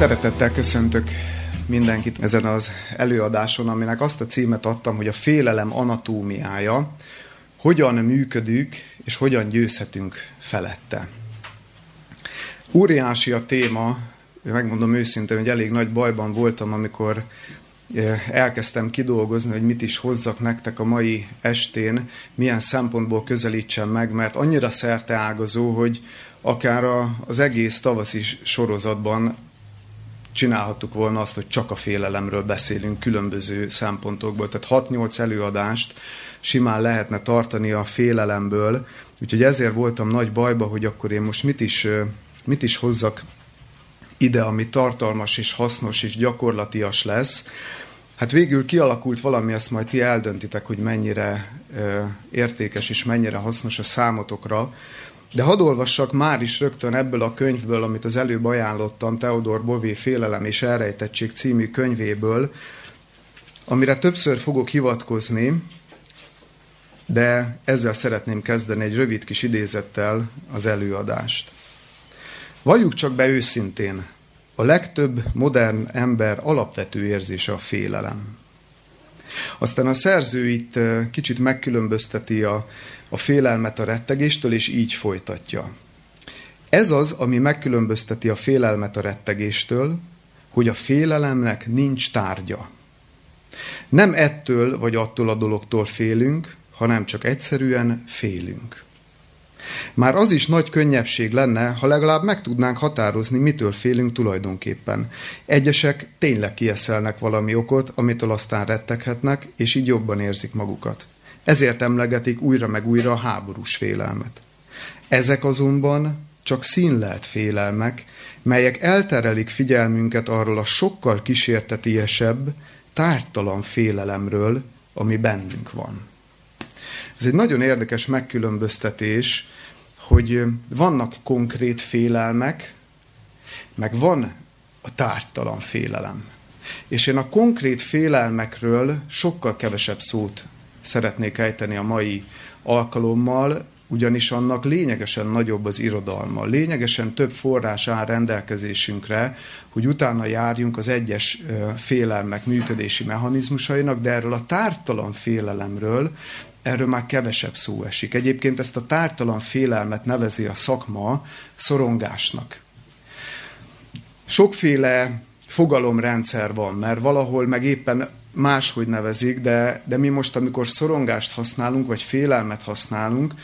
Szeretettel köszöntök mindenkit ezen az előadáson, aminek azt a címet adtam, hogy a félelem anatómiája, hogyan működünk és hogyan győzhetünk felette. Óriási a téma, megmondom őszintén, hogy elég nagy bajban voltam, amikor eh, elkezdtem kidolgozni, hogy mit is hozzak nektek a mai estén, milyen szempontból közelítsem meg, mert annyira ágazó, hogy akár az egész tavaszi sorozatban csinálhattuk volna azt, hogy csak a félelemről beszélünk különböző szempontokból. Tehát 6-8 előadást simán lehetne tartani a félelemből, úgyhogy ezért voltam nagy bajba, hogy akkor én most mit is, mit is hozzak ide, ami tartalmas és hasznos és gyakorlatias lesz. Hát végül kialakult valami, ezt majd ti eldöntitek, hogy mennyire értékes és mennyire hasznos a számotokra. De hadd olvassak már is rögtön ebből a könyvből, amit az előbb ajánlottam, Theodor Bové Félelem és Elrejtettség című könyvéből, amire többször fogok hivatkozni, de ezzel szeretném kezdeni egy rövid kis idézettel az előadást. Valljuk csak be őszintén, a legtöbb modern ember alapvető érzése a félelem. Aztán a szerző itt kicsit megkülönbözteti a, a félelmet a rettegéstől, és így folytatja. Ez az, ami megkülönbözteti a félelmet a rettegéstől, hogy a félelemnek nincs tárgya. Nem ettől vagy attól a dologtól félünk, hanem csak egyszerűen félünk. Már az is nagy könnyebbség lenne, ha legalább meg tudnánk határozni, mitől félünk tulajdonképpen. Egyesek tényleg kieszelnek valami okot, amitől aztán retteghetnek, és így jobban érzik magukat. Ezért emlegetik újra meg újra a háborús félelmet. Ezek azonban csak színlelt félelmek, melyek elterelik figyelmünket arról a sokkal kísértetiesebb, tártalan félelemről, ami bennünk van. Ez egy nagyon érdekes megkülönböztetés, hogy vannak konkrét félelmek, meg van a tártalan félelem. És én a konkrét félelmekről sokkal kevesebb szót szeretnék ejteni a mai alkalommal, ugyanis annak lényegesen nagyobb az irodalma. Lényegesen több forrás áll rendelkezésünkre, hogy utána járjunk az egyes félelmek működési mechanizmusainak, de erről a tártalan félelemről, erről már kevesebb szó esik. Egyébként ezt a tártalan félelmet nevezi a szakma szorongásnak. Sokféle fogalomrendszer van, mert valahol meg éppen máshogy nevezik, de, de mi most, amikor szorongást használunk, vagy félelmet használunk,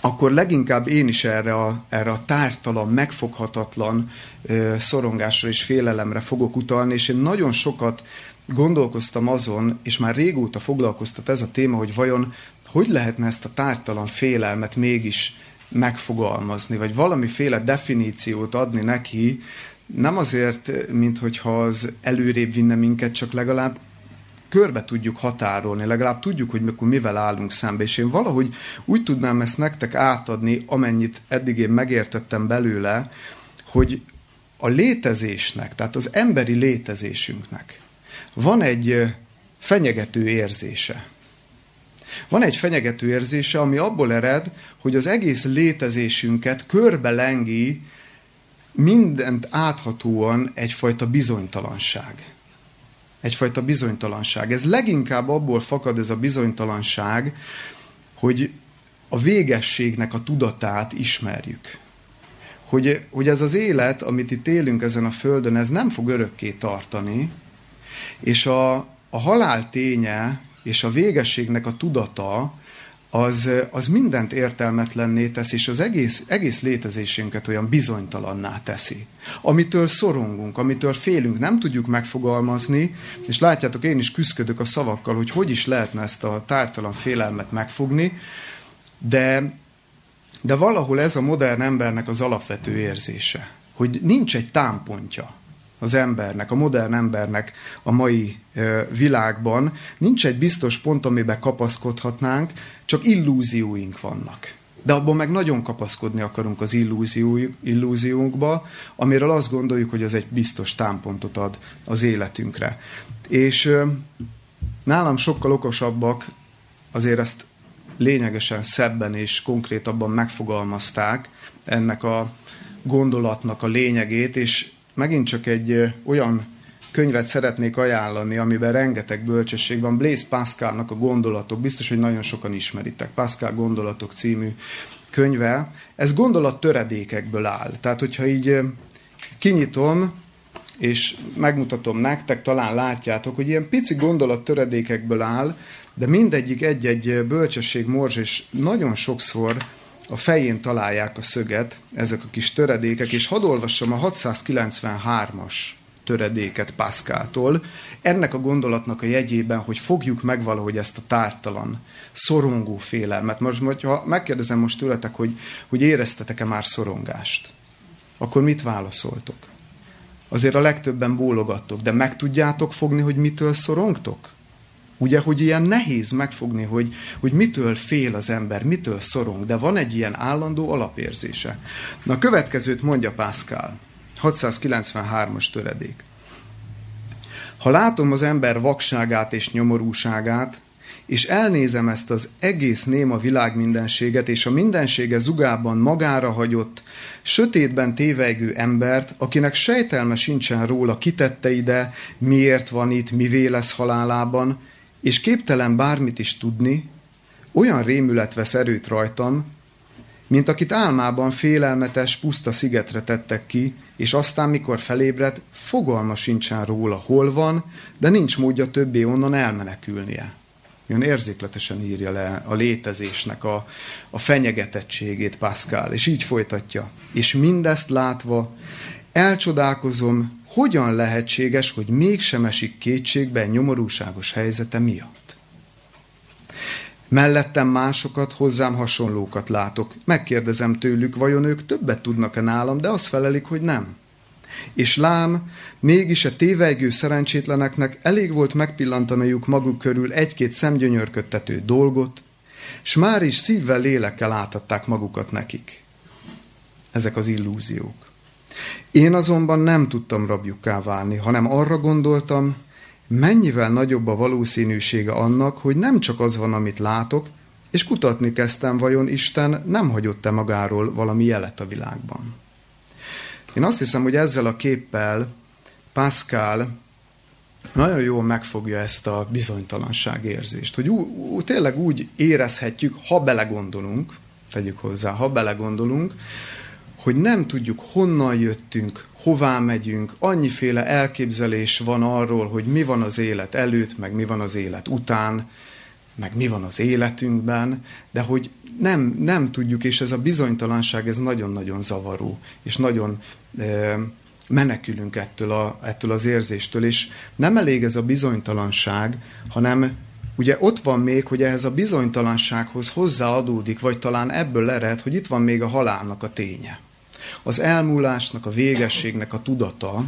akkor leginkább én is erre a, erre a tártalan, megfoghatatlan ö, szorongásra és félelemre fogok utalni, és én nagyon sokat gondolkoztam azon, és már régóta foglalkoztat ez a téma, hogy vajon hogy lehetne ezt a tártalan félelmet mégis megfogalmazni, vagy valamiféle definíciót adni neki, nem azért, mint hogyha az előrébb vinne minket, csak legalább körbe tudjuk határolni, legalább tudjuk, hogy mikor mivel állunk szembe, és én valahogy úgy tudnám ezt nektek átadni, amennyit eddig én megértettem belőle, hogy a létezésnek, tehát az emberi létezésünknek van egy fenyegető érzése. Van egy fenyegető érzése, ami abból ered, hogy az egész létezésünket körbe lengi mindent áthatóan egyfajta bizonytalanság. Egyfajta bizonytalanság. Ez leginkább abból fakad ez a bizonytalanság, hogy a végességnek a tudatát ismerjük. Hogy, hogy ez az élet, amit itt élünk ezen a földön, ez nem fog örökké tartani, és a, a halál ténye és a végességnek a tudata az, az mindent értelmetlenné tesz, és az egész, egész létezésünket olyan bizonytalanná teszi. Amitől szorongunk, amitől félünk, nem tudjuk megfogalmazni, és látjátok, én is küzdök a szavakkal, hogy hogy is lehetne ezt a tártalan félelmet megfogni, de, de valahol ez a modern embernek az alapvető érzése, hogy nincs egy támpontja az embernek, a modern embernek a mai világban. Nincs egy biztos pont, amiben kapaszkodhatnánk, csak illúzióink vannak. De abban meg nagyon kapaszkodni akarunk az illúzió, illúziónkba, amiről azt gondoljuk, hogy az egy biztos támpontot ad az életünkre. És nálam sokkal okosabbak azért ezt lényegesen szebben és konkrétabban megfogalmazták ennek a gondolatnak a lényegét, és megint csak egy olyan könyvet szeretnék ajánlani, amiben rengeteg bölcsesség van. Blaise Pascalnak a gondolatok, biztos, hogy nagyon sokan ismeritek. Pascal gondolatok című könyve. Ez gondolat töredékekből áll. Tehát, hogyha így kinyitom, és megmutatom nektek, talán látjátok, hogy ilyen pici gondolat töredékekből áll, de mindegyik egy-egy bölcsesség morzs, és nagyon sokszor a fején találják a szöget, ezek a kis töredékek, és hadd olvassam a 693-as töredéket Pászkától, ennek a gondolatnak a jegyében, hogy fogjuk meg valahogy ezt a tártalan, szorongó félelmet. Most, ha megkérdezem most tőletek, hogy, hogy éreztetek-e már szorongást, akkor mit válaszoltok? Azért a legtöbben bólogattok, de meg tudjátok fogni, hogy mitől szorongtok? Ugye, hogy ilyen nehéz megfogni, hogy, hogy mitől fél az ember, mitől szorong, de van egy ilyen állandó alapérzése. Na, a következőt mondja Pascal, 693-as töredék. Ha látom az ember vakságát és nyomorúságát, és elnézem ezt az egész néma világ mindenséget, és a mindensége zugában magára hagyott, sötétben tévejgő embert, akinek sejtelme sincsen róla, kitette ide, miért van itt, mivé lesz halálában, és képtelen bármit is tudni, olyan rémület vesz erőt rajtam, mint akit álmában félelmetes, puszta szigetre tettek ki, és aztán, mikor felébred, fogalma sincsen róla, hol van, de nincs módja többé onnan elmenekülnie. Jön érzékletesen írja le a létezésnek a, a fenyegetettségét Pascal, és így folytatja. És mindezt látva elcsodálkozom, hogyan lehetséges, hogy mégsem esik kétségbe nyomorúságos helyzete miatt. Mellettem másokat, hozzám hasonlókat látok. Megkérdezem tőlük, vajon ők többet tudnak-e nálam, de azt felelik, hogy nem. És lám, mégis a tévejgő szerencsétleneknek elég volt megpillantaniuk maguk körül egy-két szemgyönyörködtető dolgot, s már is szívvel, lélekkel átadták magukat nekik. Ezek az illúziók. Én azonban nem tudtam rabjukká válni, hanem arra gondoltam, mennyivel nagyobb a valószínűsége annak, hogy nem csak az van, amit látok, és kutatni kezdtem, vajon Isten nem hagyott-e magáról valami jelet a világban. Én azt hiszem, hogy ezzel a képpel Pascal nagyon jól megfogja ezt a bizonytalanság érzést, hogy ú, ú, tényleg úgy érezhetjük, ha belegondolunk, tegyük hozzá, ha belegondolunk, hogy nem tudjuk, honnan jöttünk, hová megyünk, annyiféle elképzelés van arról, hogy mi van az élet előtt, meg mi van az élet után, meg mi van az életünkben, de hogy nem, nem tudjuk, és ez a bizonytalanság, ez nagyon-nagyon zavaró, és nagyon e, menekülünk ettől, a, ettől az érzéstől, és nem elég ez a bizonytalanság, hanem ugye ott van még, hogy ehhez a bizonytalansághoz hozzáadódik, vagy talán ebből ered, hogy itt van még a halálnak a ténye az elmúlásnak, a végességnek a tudata,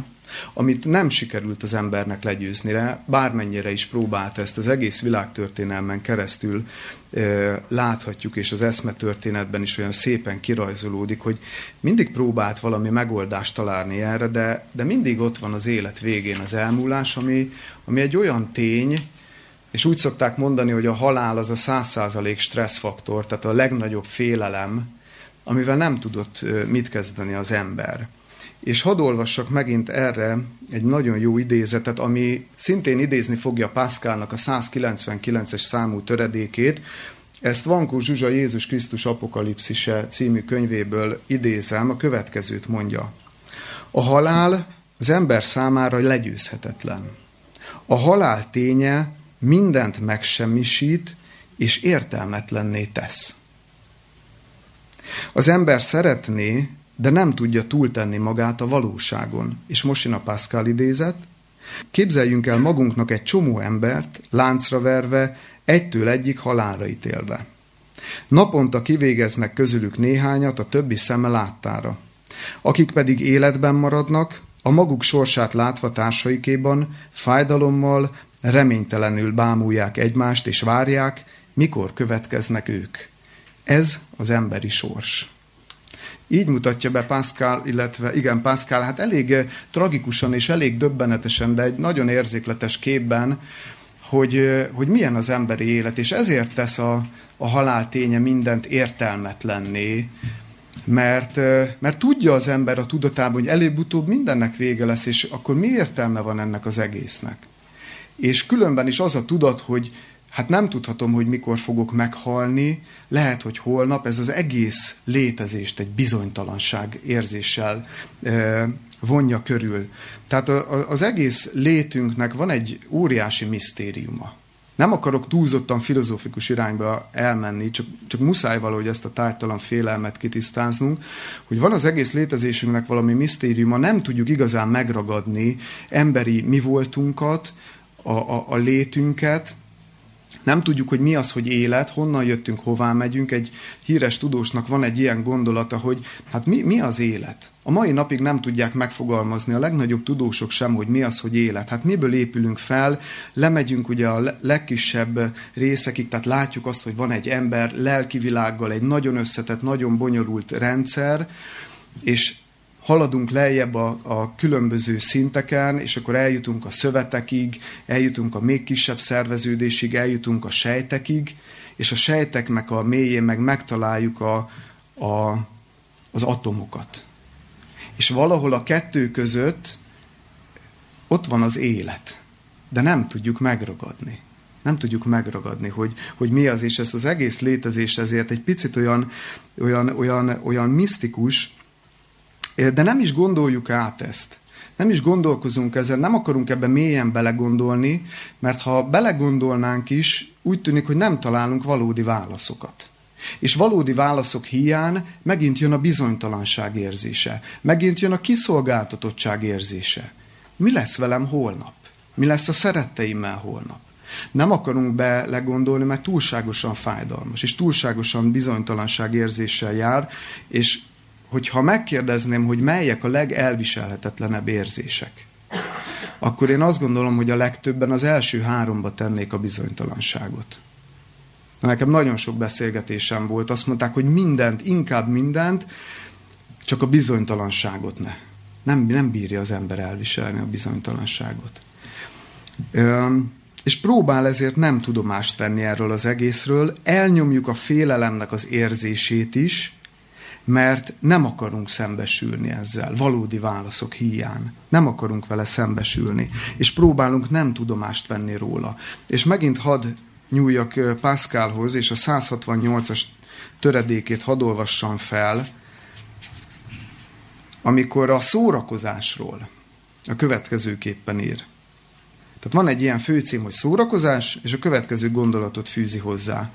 amit nem sikerült az embernek legyőznire, bármennyire is próbálta ezt az egész világtörténelmen keresztül e, láthatjuk, és az eszmetörténetben is olyan szépen kirajzolódik, hogy mindig próbált valami megoldást találni erre, de, de mindig ott van az élet végén az elmúlás, ami, ami egy olyan tény, és úgy szokták mondani, hogy a halál az a száz százalék stresszfaktor, tehát a legnagyobb félelem, amivel nem tudott mit kezdeni az ember. És hadd olvassak megint erre egy nagyon jó idézetet, ami szintén idézni fogja Pászkálnak a 199-es számú töredékét. Ezt Vankó Zsuzsa Jézus Krisztus apokalipszise című könyvéből idézem, a következőt mondja. A halál az ember számára legyőzhetetlen. A halál ténye mindent megsemmisít és értelmetlenné tesz. Az ember szeretné, de nem tudja túltenni magát a valóságon. És most jön a Pascal idézet. Képzeljünk el magunknak egy csomó embert, láncra verve, egytől egyik halálra ítélve. Naponta kivégeznek közülük néhányat a többi szeme láttára. Akik pedig életben maradnak, a maguk sorsát látva társaikéban, fájdalommal, reménytelenül bámulják egymást és várják, mikor következnek ők. Ez az emberi sors. Így mutatja be Pascal, illetve igen, Pascal, hát elég eh, tragikusan és elég döbbenetesen, de egy nagyon érzékletes képben, hogy, eh, hogy milyen az emberi élet, és ezért tesz a, a halál ténye mindent értelmetlenné, Mert, mert tudja az ember a tudatában, hogy előbb-utóbb mindennek vége lesz, és akkor mi értelme van ennek az egésznek? És különben is az a tudat, hogy hát nem tudhatom, hogy mikor fogok meghalni, lehet, hogy holnap, ez az egész létezést egy bizonytalanság érzéssel vonja körül. Tehát az egész létünknek van egy óriási misztériuma. Nem akarok túlzottan filozófikus irányba elmenni, csak, csak muszáj valahogy ezt a tártalan félelmet kitisztáznunk, hogy van az egész létezésünknek valami misztériuma, nem tudjuk igazán megragadni emberi mi voltunkat, a, a, a létünket, nem tudjuk, hogy mi az, hogy élet, honnan jöttünk, hová megyünk. Egy híres tudósnak van egy ilyen gondolata, hogy hát mi, mi az élet? A mai napig nem tudják megfogalmazni a legnagyobb tudósok sem, hogy mi az, hogy élet. Hát miből épülünk fel, lemegyünk ugye a legkisebb részekig, tehát látjuk azt, hogy van egy ember lelki világgal, egy nagyon összetett, nagyon bonyolult rendszer, és haladunk lejjebb a, a különböző szinteken, és akkor eljutunk a szövetekig, eljutunk a még kisebb szerveződésig, eljutunk a sejtekig, és a sejteknek a mélyén meg megtaláljuk a, a, az atomokat. És valahol a kettő között ott van az élet, de nem tudjuk megragadni. Nem tudjuk megragadni, hogy, hogy mi az, és ezt az egész létezés ezért egy picit olyan, olyan, olyan, olyan misztikus, de nem is gondoljuk át ezt. Nem is gondolkozunk ezen, nem akarunk ebbe mélyen belegondolni, mert ha belegondolnánk is, úgy tűnik, hogy nem találunk valódi válaszokat. És valódi válaszok hiány megint jön a bizonytalanság érzése, megint jön a kiszolgáltatottság érzése. Mi lesz velem holnap? Mi lesz a szeretteimmel holnap? Nem akarunk belegondolni, mert túlságosan fájdalmas, és túlságosan bizonytalanság érzéssel jár, és hogyha megkérdezném, hogy melyek a legelviselhetetlenebb érzések, akkor én azt gondolom, hogy a legtöbben az első háromba tennék a bizonytalanságot. Nekem nagyon sok beszélgetésem volt, azt mondták, hogy mindent, inkább mindent, csak a bizonytalanságot ne. Nem, nem bírja az ember elviselni a bizonytalanságot. Ö, és próbál ezért nem tudomást venni erről az egészről, elnyomjuk a félelemnek az érzését is, mert nem akarunk szembesülni ezzel, valódi válaszok hiány. Nem akarunk vele szembesülni, és próbálunk nem tudomást venni róla. És megint hadd nyúljak Pascalhoz, és a 168-as töredékét hadd olvassam fel, amikor a szórakozásról a következőképpen ír. Tehát van egy ilyen főcím, hogy szórakozás, és a következő gondolatot fűzi hozzá.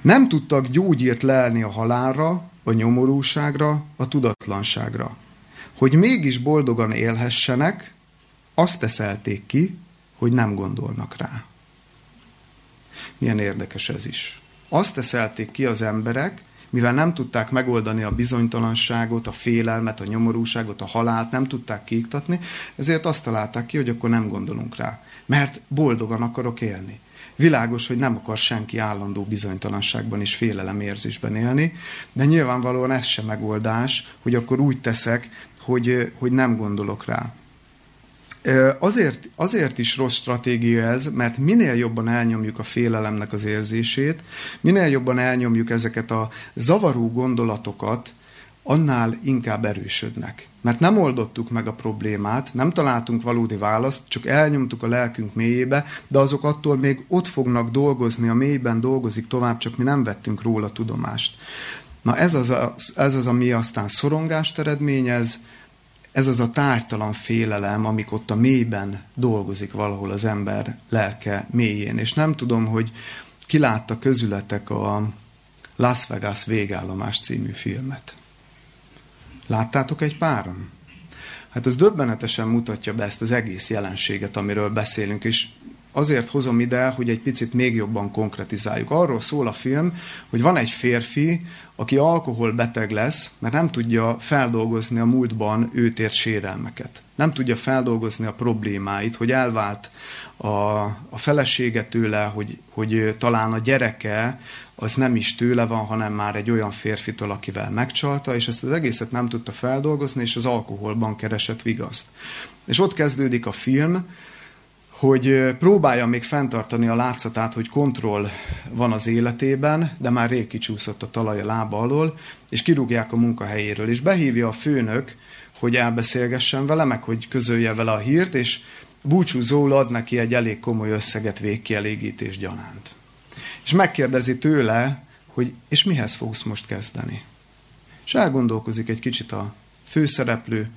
Nem tudtak gyógyírt lelni a halálra, a nyomorúságra, a tudatlanságra. Hogy mégis boldogan élhessenek, azt teszelték ki, hogy nem gondolnak rá. Milyen érdekes ez is. Azt teszelték ki az emberek, mivel nem tudták megoldani a bizonytalanságot, a félelmet, a nyomorúságot, a halált, nem tudták kiiktatni, ezért azt találták ki, hogy akkor nem gondolunk rá. Mert boldogan akarok élni. Világos, hogy nem akar senki állandó bizonytalanságban és félelemérzésben élni, de nyilvánvalóan ez sem megoldás, hogy akkor úgy teszek, hogy, hogy nem gondolok rá. Azért, azért is rossz stratégia ez, mert minél jobban elnyomjuk a félelemnek az érzését, minél jobban elnyomjuk ezeket a zavaró gondolatokat, annál inkább erősödnek. Mert nem oldottuk meg a problémát, nem találtunk valódi választ, csak elnyomtuk a lelkünk mélyébe, de azok attól még ott fognak dolgozni, a mélyben dolgozik tovább, csak mi nem vettünk róla tudomást. Na ez az, a, ez az, ami aztán szorongást eredményez, ez az a tártalan félelem, amik ott a mélyben dolgozik valahol az ember lelke mélyén. És nem tudom, hogy ki látta közületek a Las Vegas végállomás című filmet. Láttátok egy páran? Hát ez döbbenetesen mutatja be ezt az egész jelenséget, amiről beszélünk, és azért hozom ide, hogy egy picit még jobban konkretizáljuk. Arról szól a film, hogy van egy férfi, aki alkoholbeteg lesz, mert nem tudja feldolgozni a múltban őt ért sérelmeket. Nem tudja feldolgozni a problémáit, hogy elvált a, a felesége tőle, hogy, hogy talán a gyereke az nem is tőle van, hanem már egy olyan férfitől, akivel megcsalta, és ezt az egészet nem tudta feldolgozni, és az alkoholban keresett vigaszt. És ott kezdődik a film, hogy próbálja még fenntartani a látszatát, hogy kontroll van az életében, de már rég kicsúszott a talaj a lába alól, és kirúgják a munkahelyéről, és behívja a főnök, hogy elbeszélgessen vele, meg hogy közölje vele a hírt, és búcsúzóul ad neki egy elég komoly összeget végkielégítés gyanánt. És megkérdezi tőle, hogy és mihez fogsz most kezdeni? És elgondolkozik egy kicsit a főszereplő,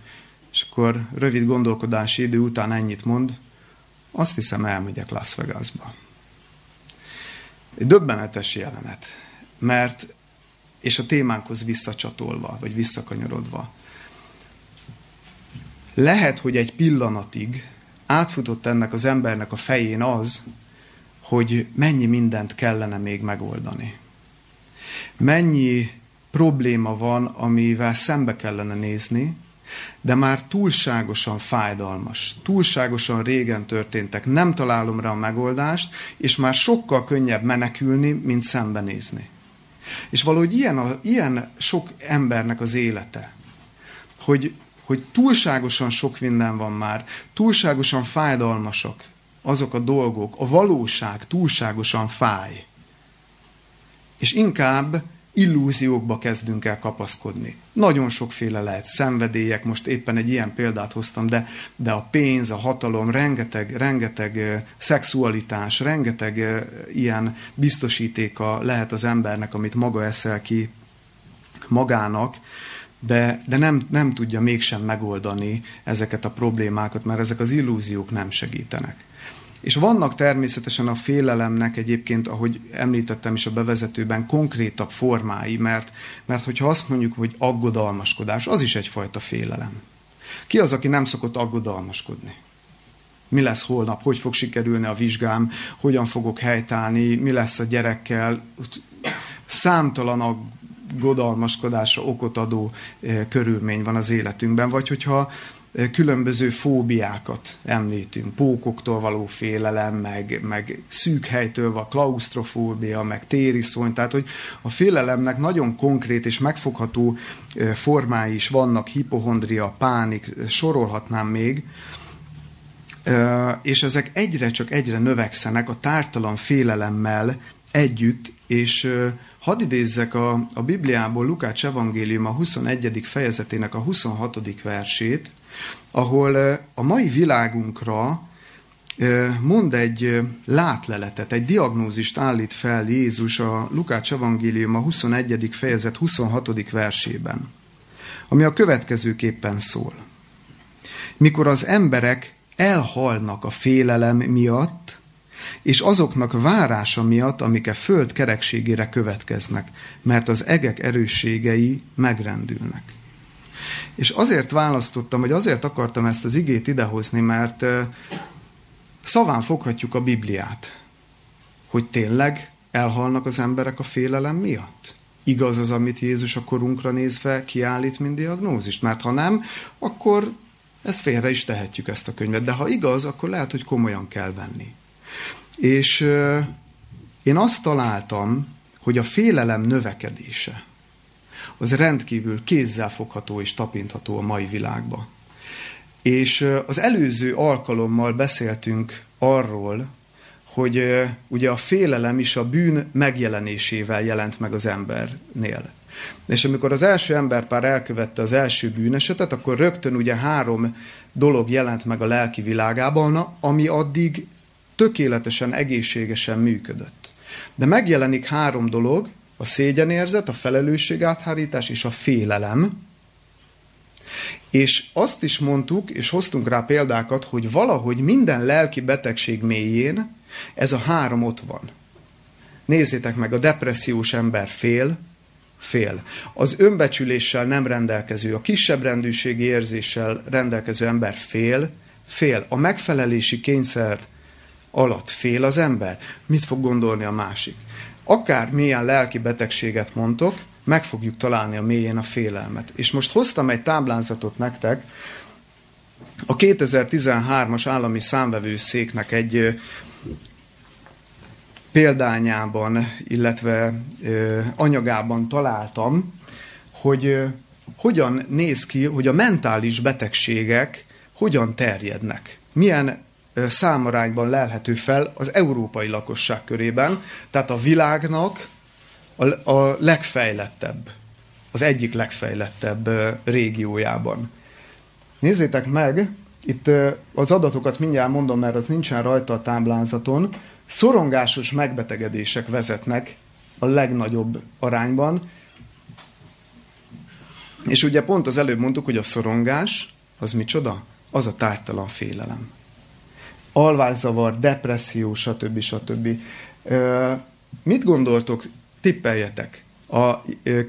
és akkor rövid gondolkodási idő után ennyit mond, azt hiszem elmegyek Las Vegasba. Egy döbbenetes jelenet, mert, és a témánkhoz visszacsatolva, vagy visszakanyarodva, lehet, hogy egy pillanatig átfutott ennek az embernek a fején az, hogy mennyi mindent kellene még megoldani. Mennyi probléma van, amivel szembe kellene nézni, de már túlságosan fájdalmas, túlságosan régen történtek, nem találom rá a megoldást, és már sokkal könnyebb menekülni, mint szembenézni. És valahogy ilyen, a, ilyen sok embernek az élete, hogy, hogy túlságosan sok minden van már, túlságosan fájdalmasak azok a dolgok, a valóság túlságosan fáj. És inkább illúziókba kezdünk el kapaszkodni. Nagyon sokféle lehet szenvedélyek, most éppen egy ilyen példát hoztam, de, de a pénz, a hatalom, rengeteg, rengeteg szexualitás, rengeteg ilyen biztosítéka lehet az embernek, amit maga eszel ki magának, de, de nem, nem tudja mégsem megoldani ezeket a problémákat, mert ezek az illúziók nem segítenek. És vannak természetesen a félelemnek egyébként, ahogy említettem is a bevezetőben, konkrétabb formái, mert, mert hogyha azt mondjuk, hogy aggodalmaskodás, az is egyfajta félelem. Ki az, aki nem szokott aggodalmaskodni? Mi lesz holnap, hogy fog sikerülni a vizsgám, hogyan fogok helytállni, mi lesz a gyerekkel. Számtalan aggodalmaskodásra okot adó eh, körülmény van az életünkben. Vagy hogyha különböző fóbiákat említünk, pókoktól való félelem, meg, meg szűk helytől van klaustrofóbia, meg tériszony, tehát hogy a félelemnek nagyon konkrét és megfogható formái is vannak, hipohondria, pánik, sorolhatnám még, és ezek egyre csak egyre növekszenek a tártalan félelemmel együtt, és hadd idézzek a, a Bibliából Lukács evangélium a 21. fejezetének a 26. versét, ahol a mai világunkra mond egy látleletet, egy diagnózist állít fel Jézus a Lukács evangélium a 21. fejezet 26. versében, ami a következőképpen szól. Mikor az emberek elhalnak a félelem miatt, és azoknak várása miatt, amik a föld kerekségére következnek, mert az egek erősségei megrendülnek. És azért választottam, vagy azért akartam ezt az igét idehozni, mert szaván foghatjuk a Bibliát, hogy tényleg elhalnak az emberek a félelem miatt. Igaz az, amit Jézus a korunkra nézve kiállít, mint diagnózist? Mert ha nem, akkor ezt félre is tehetjük ezt a könyvet. De ha igaz, akkor lehet, hogy komolyan kell venni. És én azt találtam, hogy a félelem növekedése, az rendkívül kézzelfogható és tapintható a mai világban. És az előző alkalommal beszéltünk arról, hogy ugye a félelem is a bűn megjelenésével jelent meg az embernél. És amikor az első emberpár elkövette az első bűnesetet, akkor rögtön ugye három dolog jelent meg a lelki világában, ami addig tökéletesen, egészségesen működött. De megjelenik három dolog, a szégyenérzet, a felelősségáthárítás és a félelem. És azt is mondtuk, és hoztunk rá példákat, hogy valahogy minden lelki betegség mélyén ez a három ott van. Nézzétek meg, a depressziós ember fél, fél. Az önbecsüléssel nem rendelkező, a kisebb rendűségi érzéssel rendelkező ember fél, fél. A megfelelési kényszer alatt fél az ember. Mit fog gondolni a másik? akár milyen lelki betegséget mondtok, meg fogjuk találni a mélyén a félelmet. És most hoztam egy táblázatot nektek, a 2013-as állami számvevőszéknek egy példányában, illetve anyagában találtam, hogy hogyan néz ki, hogy a mentális betegségek hogyan terjednek. Milyen számarányban lelhető fel az európai lakosság körében, tehát a világnak a, legfejlettebb, az egyik legfejlettebb régiójában. Nézzétek meg, itt az adatokat mindjárt mondom, mert az nincsen rajta a táblázaton, szorongásos megbetegedések vezetnek a legnagyobb arányban, és ugye pont az előbb mondtuk, hogy a szorongás, az micsoda? Az a tártalan félelem. Alvászavar, depresszió, stb. stb. Mit gondoltok, tippeljetek? A,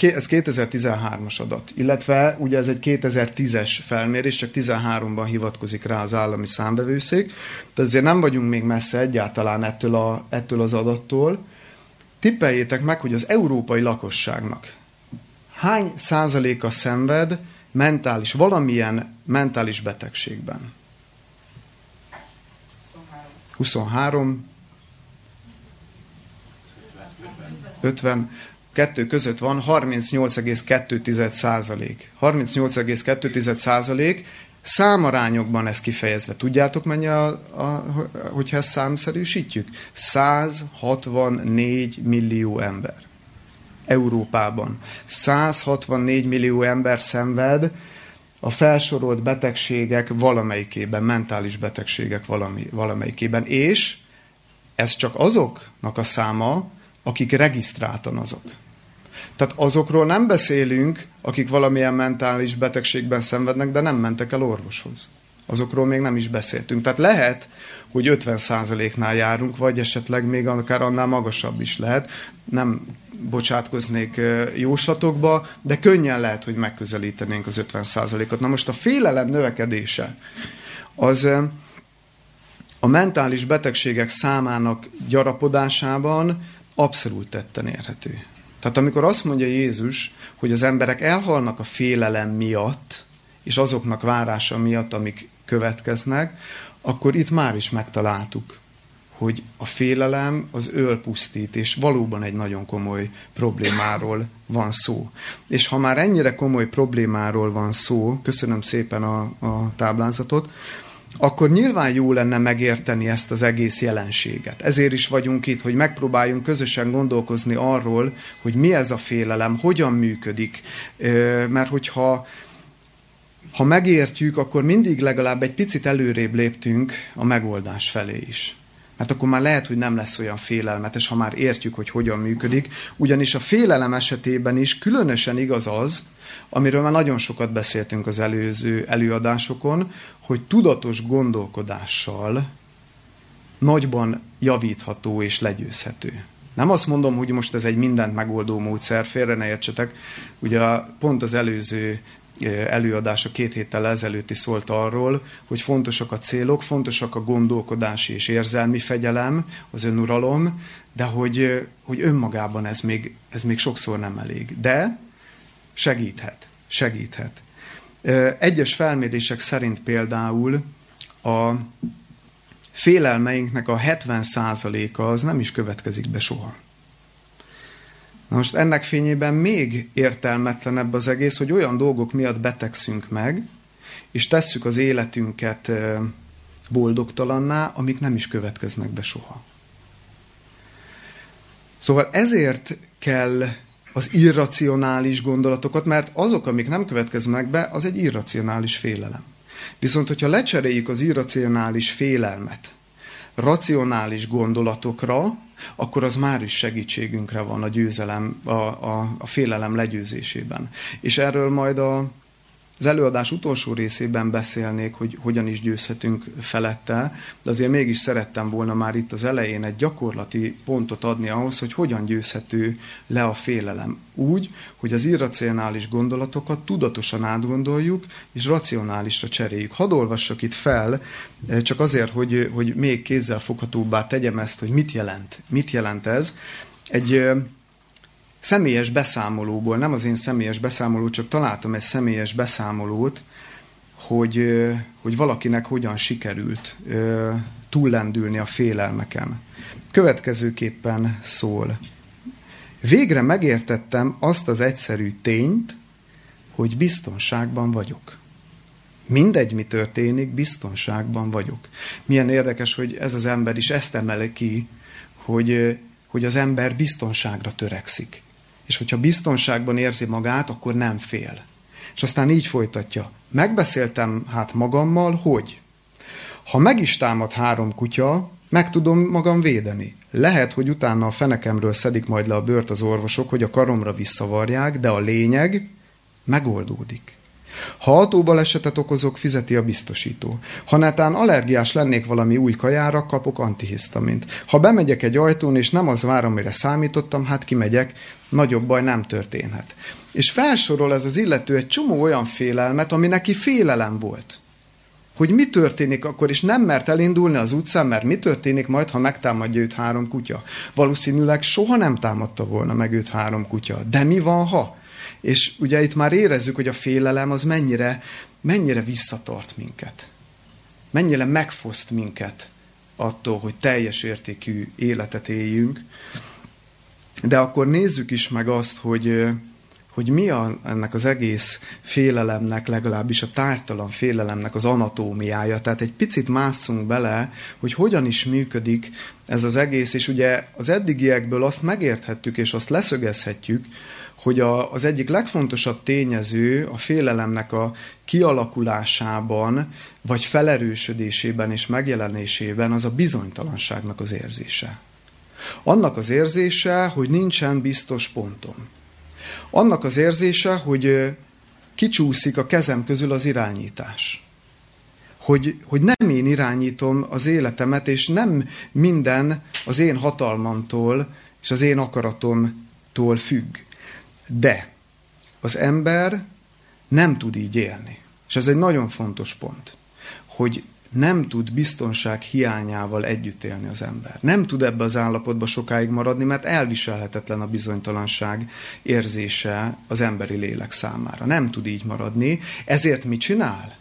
ez 2013-as adat, illetve ugye ez egy 2010-es felmérés, csak 13-ban hivatkozik rá az állami számbevőszék, tehát azért nem vagyunk még messze egyáltalán ettől, a, ettől az adattól. Tippeljétek meg, hogy az európai lakosságnak hány százaléka szenved mentális, valamilyen mentális betegségben? 23. 50. Kettő között van 38,2 százalék. 38,2 százalék számarányokban ez kifejezve. Tudjátok mennyi, a, a, hogyha ezt számszerűsítjük? 164 millió ember. Európában. 164 millió ember szenved a felsorolt betegségek valamelyikében, mentális betegségek valami, valamelyikében, és ez csak azoknak a száma, akik regisztráltan azok. Tehát azokról nem beszélünk, akik valamilyen mentális betegségben szenvednek, de nem mentek el orvoshoz. Azokról még nem is beszéltünk. Tehát lehet, hogy 50%-nál járunk, vagy esetleg még akár annál magasabb is lehet. Nem bocsátkoznék jóslatokba, de könnyen lehet, hogy megközelítenénk az 50%-ot. Na most a félelem növekedése az a mentális betegségek számának gyarapodásában abszolút tetten érhető. Tehát amikor azt mondja Jézus, hogy az emberek elhalnak a félelem miatt, és azoknak várása miatt, amik következnek, akkor itt már is megtaláltuk, hogy a félelem az ölpusztít, és valóban egy nagyon komoly problémáról van szó. És ha már ennyire komoly problémáról van szó, köszönöm szépen a, a táblázatot, akkor nyilván jó lenne megérteni ezt az egész jelenséget. Ezért is vagyunk itt, hogy megpróbáljunk közösen gondolkozni arról, hogy mi ez a félelem, hogyan működik. Mert hogyha ha megértjük, akkor mindig legalább egy picit előrébb léptünk a megoldás felé is. Mert akkor már lehet, hogy nem lesz olyan félelmetes, ha már értjük, hogy hogyan működik. Ugyanis a félelem esetében is különösen igaz az, amiről már nagyon sokat beszéltünk az előző előadásokon, hogy tudatos gondolkodással nagyban javítható és legyőzhető. Nem azt mondom, hogy most ez egy mindent megoldó módszer, félre ne értsetek. Ugye pont az előző előadása két héttel ezelőtt is szólt arról, hogy fontosak a célok, fontosak a gondolkodási és érzelmi fegyelem, az önuralom, de hogy, hogy önmagában ez még, ez még sokszor nem elég. De segíthet, segíthet. Egyes felmérések szerint például a félelmeinknek a 70%-a az nem is következik be soha. Na most ennek fényében még értelmetlenebb az egész, hogy olyan dolgok miatt betegszünk meg, és tesszük az életünket boldogtalanná, amik nem is következnek be soha. Szóval ezért kell az irracionális gondolatokat, mert azok, amik nem következnek be, az egy irracionális félelem. Viszont, hogyha lecseréljük az irracionális félelmet racionális gondolatokra, akkor az már is segítségünkre van a győzelem, a, a, a félelem legyőzésében. És erről majd a az előadás utolsó részében beszélnék, hogy hogyan is győzhetünk felette, de azért mégis szerettem volna már itt az elején egy gyakorlati pontot adni ahhoz, hogy hogyan győzhető le a félelem. Úgy, hogy az irracionális gondolatokat tudatosan átgondoljuk, és racionálisra cseréljük. Hadd olvassak itt fel, eh, csak azért, hogy, hogy még kézzel foghatóbbá tegyem ezt, hogy mit jelent. Mit jelent ez? Egy eh, személyes beszámolóból, nem az én személyes beszámoló, csak találtam egy személyes beszámolót, hogy, hogy valakinek hogyan sikerült túllendülni a félelmeken. Következőképpen szól. Végre megértettem azt az egyszerű tényt, hogy biztonságban vagyok. Mindegy, mi történik, biztonságban vagyok. Milyen érdekes, hogy ez az ember is ezt emeli ki, hogy, hogy az ember biztonságra törekszik. És hogyha biztonságban érzi magát, akkor nem fél. És aztán így folytatja. Megbeszéltem hát magammal, hogy ha meg is támad három kutya, meg tudom magam védeni. Lehet, hogy utána a fenekemről szedik majd le a bőrt az orvosok, hogy a karomra visszavarják, de a lényeg megoldódik. Ha autóbalesetet okozok, fizeti a biztosító. Ha netán allergiás lennék valami új kajára, kapok antihisztamint. Ha bemegyek egy ajtón, és nem az várom, amire számítottam, hát kimegyek, nagyobb baj nem történhet. És felsorol ez az illető egy csomó olyan félelmet, ami neki félelem volt hogy mi történik akkor, és nem mert elindulni az utcán, mert mi történik majd, ha megtámadja őt három kutya. Valószínűleg soha nem támadta volna meg őt három kutya. De mi van, ha? És ugye itt már érezzük, hogy a félelem az mennyire, mennyire visszatart minket. Mennyire megfoszt minket attól, hogy teljes értékű életet éljünk. De akkor nézzük is meg azt, hogy hogy mi a, ennek az egész félelemnek, legalábbis a tártalan félelemnek az anatómiája. Tehát egy picit másszunk bele, hogy hogyan is működik ez az egész, és ugye az eddigiekből azt megérthettük, és azt leszögezhetjük, hogy a, az egyik legfontosabb tényező a félelemnek a kialakulásában, vagy felerősödésében és megjelenésében az a bizonytalanságnak az érzése. Annak az érzése, hogy nincsen biztos pontom annak az érzése, hogy kicsúszik a kezem közül az irányítás. Hogy, hogy nem én irányítom az életemet, és nem minden az én hatalmamtól és az én akaratomtól függ. De az ember nem tud így élni. És ez egy nagyon fontos pont, hogy nem tud biztonság hiányával együtt élni az ember. Nem tud ebbe az állapotba sokáig maradni, mert elviselhetetlen a bizonytalanság érzése az emberi lélek számára. Nem tud így maradni. Ezért mit csinál?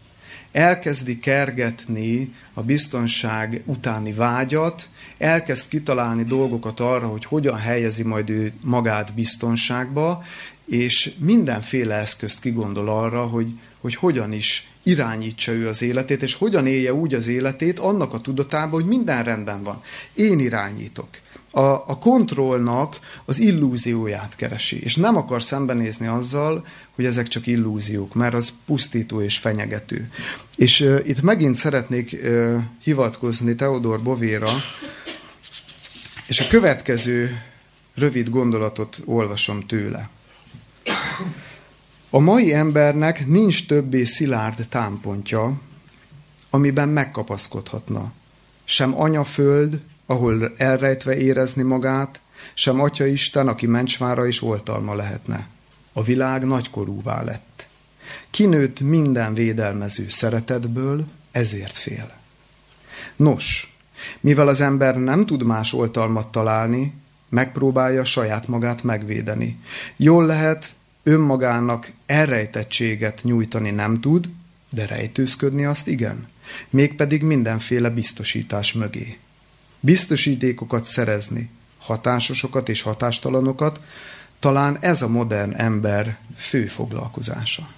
Elkezdi kergetni a biztonság utáni vágyat, elkezd kitalálni dolgokat arra, hogy hogyan helyezi majd ő magát biztonságba, és mindenféle eszközt kigondol arra, hogy, hogy hogyan is irányítsa ő az életét, és hogyan élje úgy az életét annak a tudatában, hogy minden rendben van. Én irányítok. A, a kontrollnak az illúzióját keresi, és nem akar szembenézni azzal, hogy ezek csak illúziók, mert az pusztító és fenyegető. És uh, itt megint szeretnék uh, hivatkozni Teodor Bovéra, és a következő rövid gondolatot olvasom tőle. A mai embernek nincs többé szilárd támpontja, amiben megkapaszkodhatna. Sem anyaföld, ahol elrejtve érezni magát, sem Atya Isten, aki mencsvára és oltalma lehetne. A világ nagykorúvá lett. Kinőtt minden védelmező szeretetből, ezért fél. Nos, mivel az ember nem tud más oltalmat találni, megpróbálja saját magát megvédeni. Jól lehet, önmagának elrejtettséget nyújtani nem tud, de rejtőzködni azt igen. Mégpedig mindenféle biztosítás mögé. Biztosítékokat szerezni, hatásosokat és hatástalanokat, talán ez a modern ember fő foglalkozása.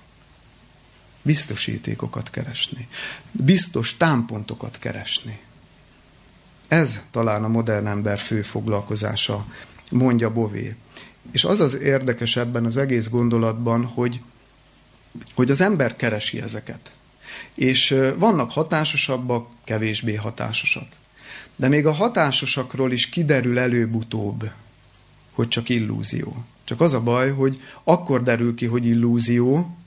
Biztosítékokat keresni. Biztos támpontokat keresni. Ez talán a modern ember fő foglalkozása, mondja Bové. És az az érdekes ebben az egész gondolatban, hogy, hogy az ember keresi ezeket. És vannak hatásosabbak, kevésbé hatásosak. De még a hatásosakról is kiderül előbb-utóbb, hogy csak illúzió. Csak az a baj, hogy akkor derül ki, hogy illúzió,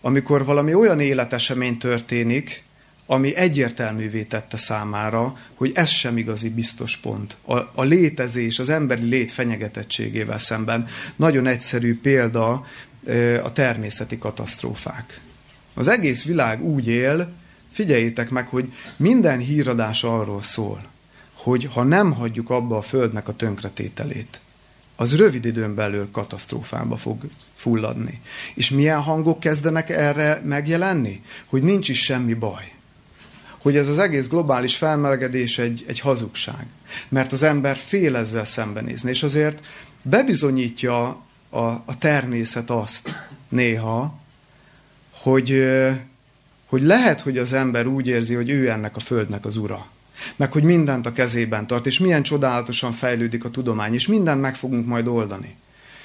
amikor valami olyan életesemény történik, ami egyértelművé tette számára, hogy ez sem igazi biztos pont. A, a létezés, az emberi lét fenyegetettségével szemben nagyon egyszerű példa a természeti katasztrófák. Az egész világ úgy él, figyeljétek meg, hogy minden híradás arról szól, hogy ha nem hagyjuk abba a földnek a tönkretételét, az rövid időn belül katasztrófába fog fulladni. És milyen hangok kezdenek erre megjelenni? Hogy nincs is semmi baj hogy ez az egész globális felmelegedés egy, egy hazugság. Mert az ember fél ezzel szembenézni, és azért bebizonyítja a, a természet azt néha, hogy, hogy lehet, hogy az ember úgy érzi, hogy ő ennek a földnek az ura. Meg hogy mindent a kezében tart, és milyen csodálatosan fejlődik a tudomány, és mindent meg fogunk majd oldani.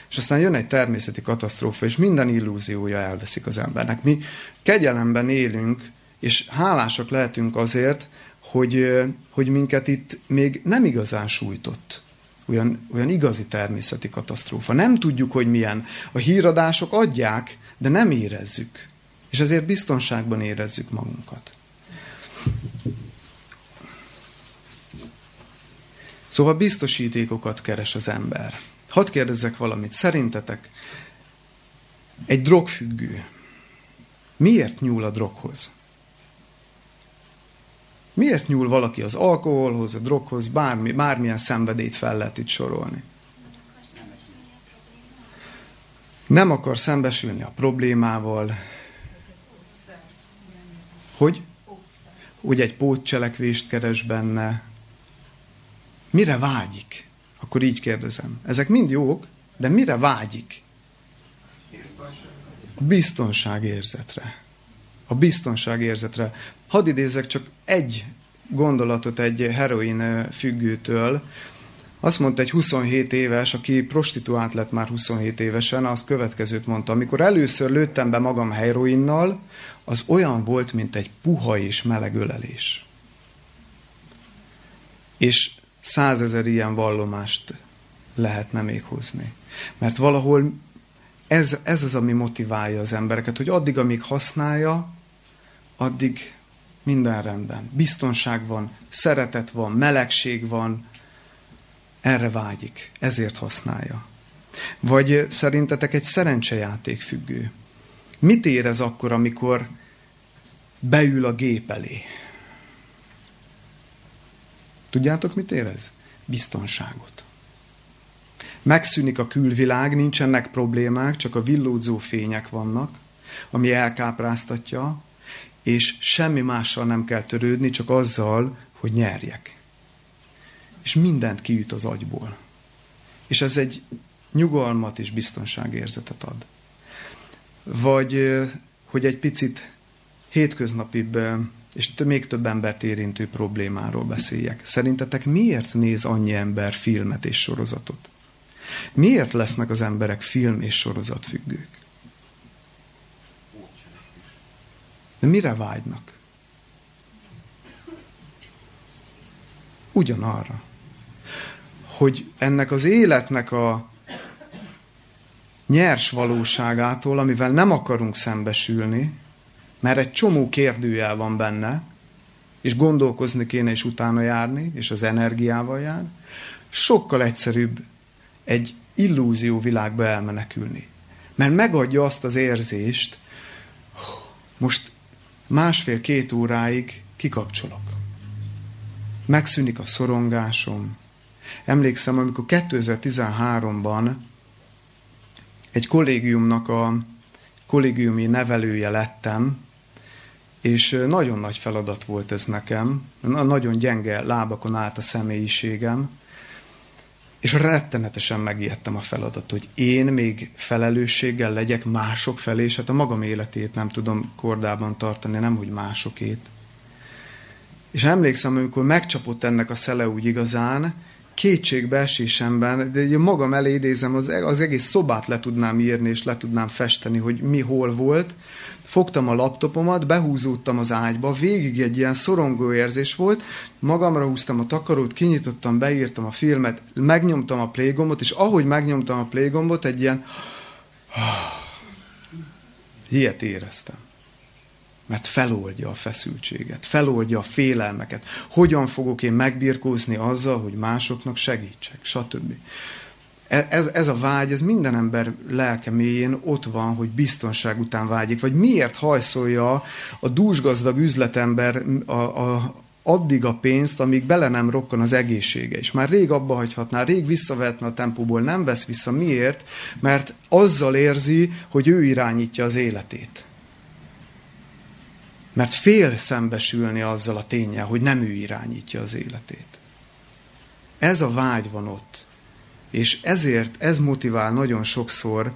És aztán jön egy természeti katasztrófa, és minden illúziója elveszik az embernek. Mi kegyelemben élünk, és hálásak lehetünk azért, hogy, hogy minket itt még nem igazán sújtott olyan, olyan igazi természeti katasztrófa. Nem tudjuk, hogy milyen. A híradások adják, de nem érezzük. És ezért biztonságban érezzük magunkat. Szóval biztosítékokat keres az ember. Hadd kérdezzek valamit. Szerintetek egy drogfüggő miért nyúl a droghoz? Miért nyúl valaki az alkoholhoz, a droghoz, bármi, bármilyen szenvedélyt fel lehet itt sorolni? Nem akar szembesülni a problémával. Hogy? Úgy egy pótcselekvést keres benne. Mire vágyik? Akkor így kérdezem. Ezek mind jók, de mire vágyik? A biztonságérzetre. A biztonságérzetre. Hadd idézek csak egy gondolatot egy heroin függőtől. Azt mondta egy 27 éves, aki prostituált lett már 27 évesen, az következőt mondta. Amikor először lőttem be magam heroinnal, az olyan volt, mint egy puha és meleg ölelés. És százezer ilyen vallomást lehetne még hozni. Mert valahol ez, ez az, ami motiválja az embereket, hogy addig, amíg használja, addig minden rendben. Biztonság van, szeretet van, melegség van, erre vágyik, ezért használja. Vagy szerintetek egy szerencsejáték függő. Mit érez akkor, amikor beül a gép elé? Tudjátok, mit érez? Biztonságot. Megszűnik a külvilág, nincsenek problémák, csak a villódzó fények vannak, ami elkápráztatja, és semmi mással nem kell törődni, csak azzal, hogy nyerjek. És mindent kiüt az agyból. És ez egy nyugalmat és biztonságérzetet ad. Vagy, hogy egy picit hétköznapibb és még több embert érintő problémáról beszéljek. Szerintetek miért néz annyi ember filmet és sorozatot? Miért lesznek az emberek film és sorozat függők? De mire vágynak? Ugyanarra. Hogy ennek az életnek a nyers valóságától, amivel nem akarunk szembesülni, mert egy csomó kérdőjel van benne, és gondolkozni kéne, és utána járni, és az energiával jár, sokkal egyszerűbb egy illúzió világba elmenekülni. Mert megadja azt az érzést, most másfél-két óráig kikapcsolok. Megszűnik a szorongásom. Emlékszem, amikor 2013-ban egy kollégiumnak a kollégiumi nevelője lettem, és nagyon nagy feladat volt ez nekem, nagyon gyenge lábakon állt a személyiségem, és rettenetesen megijedtem a feladat, hogy én még felelősséggel legyek mások felé, és hát a magam életét nem tudom kordában tartani, nem hogy másokét. És emlékszem, amikor megcsapott ennek a szele úgy igazán, kétségbeesésemben, de magam elé idézem, az, az egész szobát le tudnám írni, és le tudnám festeni, hogy mi hol volt. Fogtam a laptopomat, behúzódtam az ágyba, végig egy ilyen szorongó érzés volt, magamra húztam a takarót, kinyitottam, beírtam a filmet, megnyomtam a playgombot, és ahogy megnyomtam a playgombot, egy ilyen ilyet éreztem mert feloldja a feszültséget, feloldja a félelmeket. Hogyan fogok én megbirkózni azzal, hogy másoknak segítsek, stb. E, ez, ez a vágy, ez minden ember lelke mélyén ott van, hogy biztonság után vágyik. Vagy miért hajszolja a dúsgazdag üzletember a, a, addig a pénzt, amíg bele nem rokkan az egészsége. És már rég abba hagyhatná, rég visszavetne a tempóból, nem vesz vissza. Miért? Mert azzal érzi, hogy ő irányítja az életét. Mert fél szembesülni azzal a tényel, hogy nem ő irányítja az életét. Ez a vágy van ott. És ezért ez motivál nagyon sokszor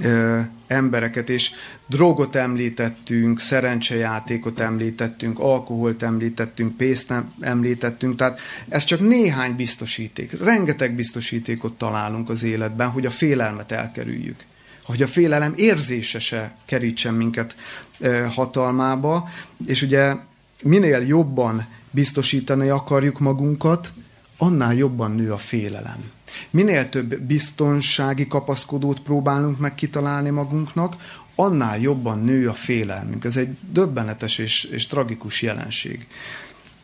ö, embereket, és drogot említettünk, szerencsejátékot említettünk, alkoholt említettünk, pénzt említettünk, tehát ez csak néhány biztosíték. Rengeteg biztosítékot találunk az életben, hogy a félelmet elkerüljük. Hogy a félelem érzése se kerítsen minket ö, hatalmába, és ugye minél jobban biztosítani akarjuk magunkat, annál jobban nő a félelem. Minél több biztonsági kapaszkodót próbálunk meg kitalálni magunknak, annál jobban nő a félelmünk. Ez egy döbbenetes és, és tragikus jelenség.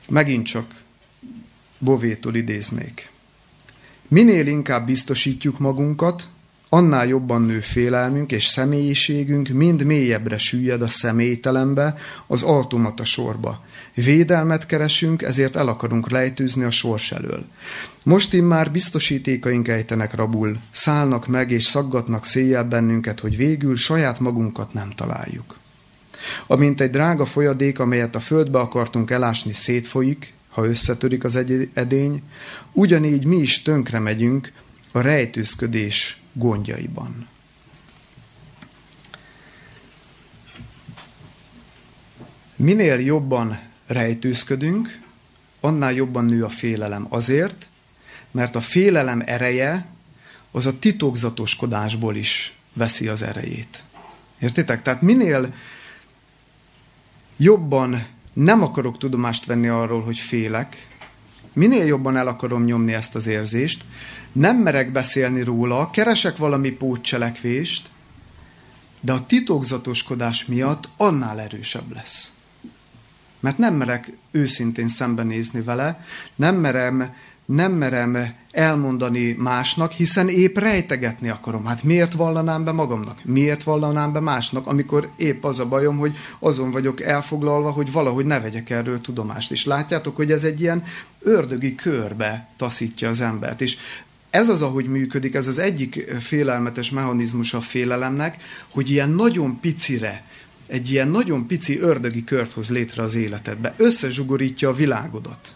Megint csak Bovétól idéznék. Minél inkább biztosítjuk magunkat, annál jobban nő félelmünk és személyiségünk, mind mélyebbre süllyed a személytelembe, az automata sorba. Védelmet keresünk, ezért el akarunk lejtőzni a sors elől. Most immár biztosítékaink ejtenek rabul, szállnak meg és szaggatnak széjjel bennünket, hogy végül saját magunkat nem találjuk. Amint egy drága folyadék, amelyet a földbe akartunk elásni, szétfolyik, ha összetörik az edény, ugyanígy mi is tönkre megyünk a rejtőzködés gondjaiban. Minél jobban rejtőzködünk, annál jobban nő a félelem. Azért, mert a félelem ereje az a titokzatoskodásból is veszi az erejét. Értitek? Tehát minél jobban nem akarok tudomást venni arról, hogy félek, minél jobban el akarom nyomni ezt az érzést, nem merek beszélni róla, keresek valami pótcselekvést, de a titokzatoskodás miatt annál erősebb lesz. Mert nem merek őszintén szembenézni vele, nem merem, nem merem elmondani másnak, hiszen épp rejtegetni akarom. Hát miért vallanám be magamnak? Miért vallanám be másnak, amikor épp az a bajom, hogy azon vagyok elfoglalva, hogy valahogy ne vegyek erről tudomást. És látjátok, hogy ez egy ilyen ördögi körbe taszítja az embert. És ez az, ahogy működik, ez az egyik félelmetes mechanizmus a félelemnek, hogy ilyen nagyon picire, egy ilyen nagyon pici ördögi kört hoz létre az életedbe. Összezsugorítja a világodat.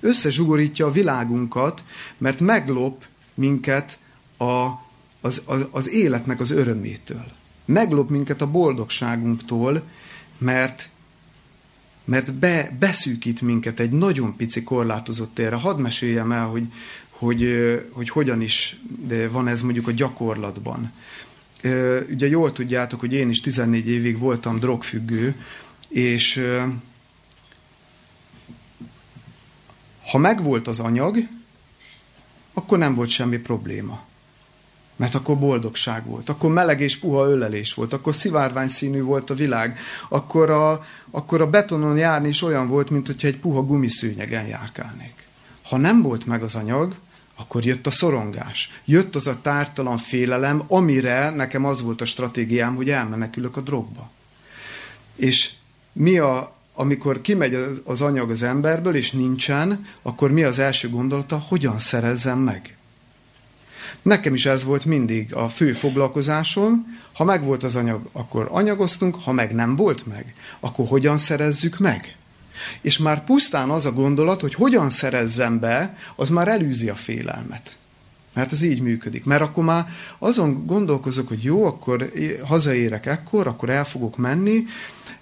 Összezsugorítja a világunkat, mert meglop minket a, az, az, az életnek az örömétől. Meglop minket a boldogságunktól, mert mert be, beszűkít minket egy nagyon pici korlátozott térre. Hadd meséljem el, hogy, hogy, hogy hogyan is van ez mondjuk a gyakorlatban. Ugye jól tudjátok, hogy én is 14 évig voltam drogfüggő, és ha megvolt az anyag, akkor nem volt semmi probléma. Mert akkor boldogság volt, akkor meleg és puha ölelés volt, akkor szivárvány színű volt a világ, akkor a, akkor a betonon járni is olyan volt, mint hogyha egy puha gumiszőnyegen járkálnék. Ha nem volt meg az anyag, akkor jött a szorongás. Jött az a tártalan félelem, amire nekem az volt a stratégiám, hogy elmenekülök a drogba. És mi a, amikor kimegy az anyag az emberből, és nincsen, akkor mi az első gondolata, hogyan szerezzem meg? Nekem is ez volt mindig a fő foglalkozásom. Ha meg volt az anyag, akkor anyagoztunk, ha meg nem volt meg, akkor hogyan szerezzük meg? És már pusztán az a gondolat, hogy hogyan szerezzem be, az már elűzi a félelmet. Mert ez így működik. Mert akkor már azon gondolkozok, hogy jó, akkor hazaérek ekkor, akkor el fogok menni,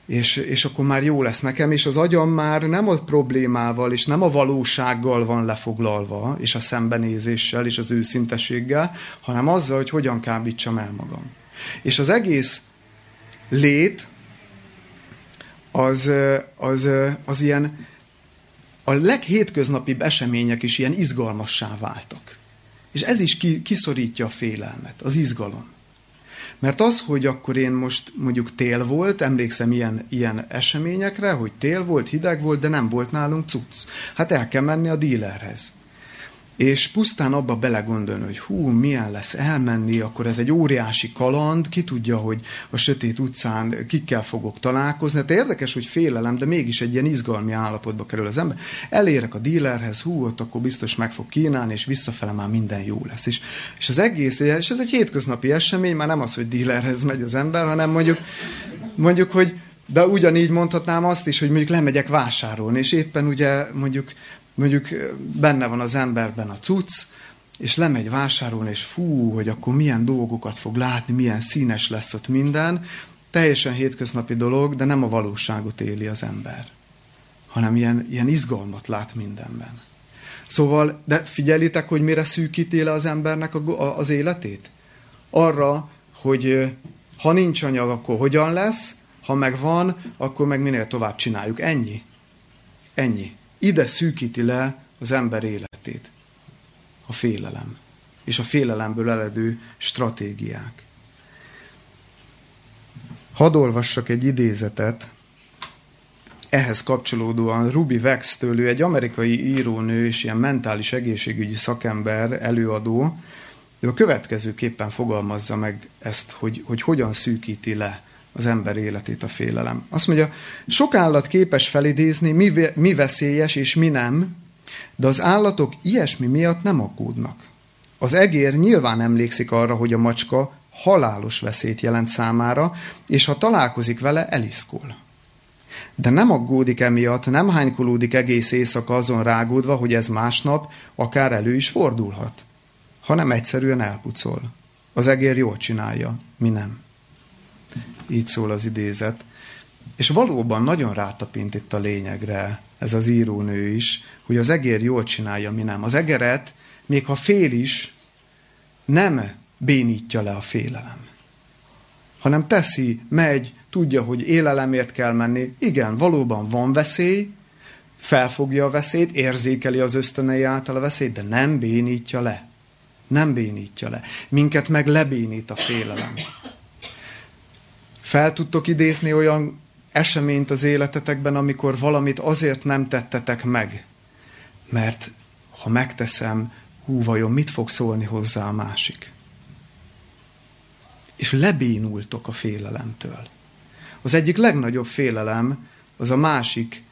és, és akkor már jó lesz nekem, és az agyam már nem a problémával, és nem a valósággal van lefoglalva, és a szembenézéssel, és az őszintességgel, hanem azzal, hogy hogyan kábítsam el magam. És az egész lét az, az, az ilyen a leghétköznapibb események is ilyen izgalmassá váltak. És ez is ki, kiszorítja a félelmet, az izgalom. Mert az, hogy akkor én most mondjuk tél volt, emlékszem ilyen, ilyen eseményekre, hogy tél volt, hideg volt, de nem volt nálunk cucc. Hát el kell menni a dílerhez és pusztán abba belegondolni, hogy hú, milyen lesz elmenni, akkor ez egy óriási kaland, ki tudja, hogy a sötét utcán kikkel fogok találkozni. Hát érdekes, hogy félelem, de mégis egy ilyen izgalmi állapotba kerül az ember. Elérek a dílerhez, hú, ott akkor biztos meg fog kínálni, és visszafele már minden jó lesz. És, és az egész, és ez egy hétköznapi esemény, már nem az, hogy dílerhez megy az ember, hanem mondjuk, mondjuk, hogy de ugyanígy mondhatnám azt is, hogy mondjuk lemegyek vásárolni, és éppen ugye mondjuk mondjuk benne van az emberben a cucc, és lemegy vásárolni, és fú, hogy akkor milyen dolgokat fog látni, milyen színes lesz ott minden. Teljesen hétköznapi dolog, de nem a valóságot éli az ember, hanem ilyen, ilyen izgalmat lát mindenben. Szóval, de figyelitek, hogy mire szűkíti az embernek a, a, az életét? Arra, hogy ha nincs anyag, akkor hogyan lesz, ha meg van, akkor meg minél tovább csináljuk. Ennyi. Ennyi. Ide szűkíti le az ember életét. A félelem. És a félelemből eledő stratégiák. Hadd olvassak egy idézetet, ehhez kapcsolódóan Ruby Vex től, egy amerikai írónő és ilyen mentális egészségügyi szakember, előadó, ő a következőképpen fogalmazza meg ezt, hogy, hogy hogyan szűkíti le az ember életét a félelem. Azt mondja, sok állat képes felidézni, mi, mi veszélyes és mi nem, de az állatok ilyesmi miatt nem aggódnak. Az egér nyilván emlékszik arra, hogy a macska halálos veszélyt jelent számára, és ha találkozik vele, eliszkol. De nem aggódik emiatt, nem hánykolódik egész éjszaka azon rágódva, hogy ez másnap akár elő is fordulhat, hanem egyszerűen elpucol. Az egér jól csinálja, mi nem. Így szól az idézet. És valóban nagyon rátapint itt a lényegre ez az írónő is, hogy az egér jól csinálja, mi nem. Az egeret, még ha fél is, nem bénítja le a félelem, hanem teszi, megy, tudja, hogy élelemért kell menni. Igen, valóban van veszély, felfogja a veszélyt, érzékeli az ösztönei által a veszélyt, de nem bénítja le. Nem bénítja le. Minket meg lebénít a félelem. Fel tudtok idézni olyan eseményt az életetekben, amikor valamit azért nem tettetek meg, mert ha megteszem, hú, vajon mit fog szólni hozzá a másik? És lebénultok a félelemtől. Az egyik legnagyobb félelem az a másik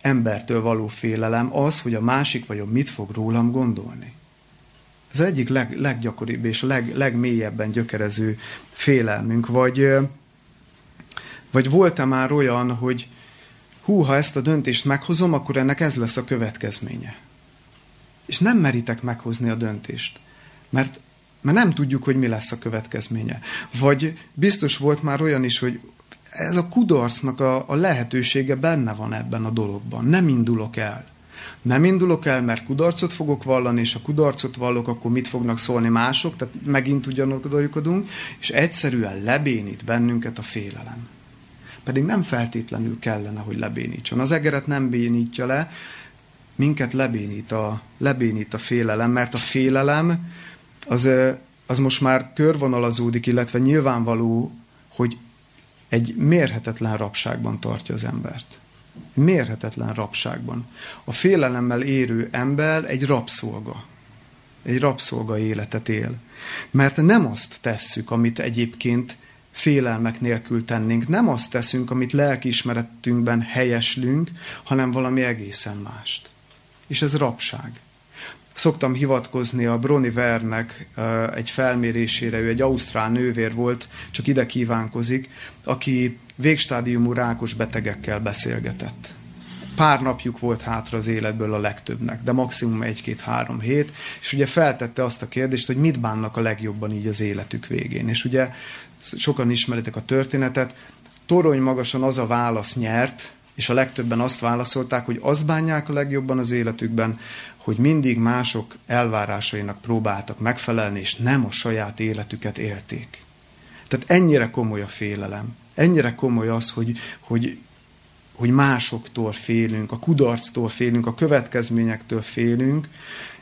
embertől való félelem, az, hogy a másik vajon mit fog rólam gondolni. Ez az egyik leg, leggyakoribb és leg, legmélyebben gyökerező félelmünk. Vagy, vagy volt-e már olyan, hogy hú, ha ezt a döntést meghozom, akkor ennek ez lesz a következménye. És nem meritek meghozni a döntést, mert, mert nem tudjuk, hogy mi lesz a következménye. Vagy biztos volt már olyan is, hogy ez a kudarcnak a, a lehetősége benne van ebben a dologban. Nem indulok el. Nem indulok el, mert kudarcot fogok vallani, és ha kudarcot vallok, akkor mit fognak szólni mások, tehát megint ugyanodajukadunk, és egyszerűen lebénít bennünket a félelem. Pedig nem feltétlenül kellene, hogy lebénítson. Az egeret nem bénítja le, minket lebénít a, lebénít a félelem, mert a félelem az, az most már körvonalazódik, illetve nyilvánvaló, hogy egy mérhetetlen rabságban tartja az embert. Mérhetetlen rabságban. A félelemmel érő ember egy rabszolga. Egy rabszolga életet él. Mert nem azt tesszük, amit egyébként félelmek nélkül tennénk. Nem azt teszünk, amit lelkiismeretünkben helyeslünk, hanem valami egészen mást. És ez rabság szoktam hivatkozni a Broni Vernek egy felmérésére, ő egy ausztrál nővér volt, csak ide kívánkozik, aki végstádiumú rákos betegekkel beszélgetett. Pár napjuk volt hátra az életből a legtöbbnek, de maximum egy-két-három hét, és ugye feltette azt a kérdést, hogy mit bánnak a legjobban így az életük végén. És ugye sokan ismeritek a történetet, torony magasan az a válasz nyert, és a legtöbben azt válaszolták, hogy azt bánják a legjobban az életükben, hogy mindig mások elvárásainak próbáltak megfelelni, és nem a saját életüket élték. Tehát ennyire komoly a félelem. Ennyire komoly az, hogy, hogy, hogy másoktól félünk, a kudarctól félünk, a következményektől félünk,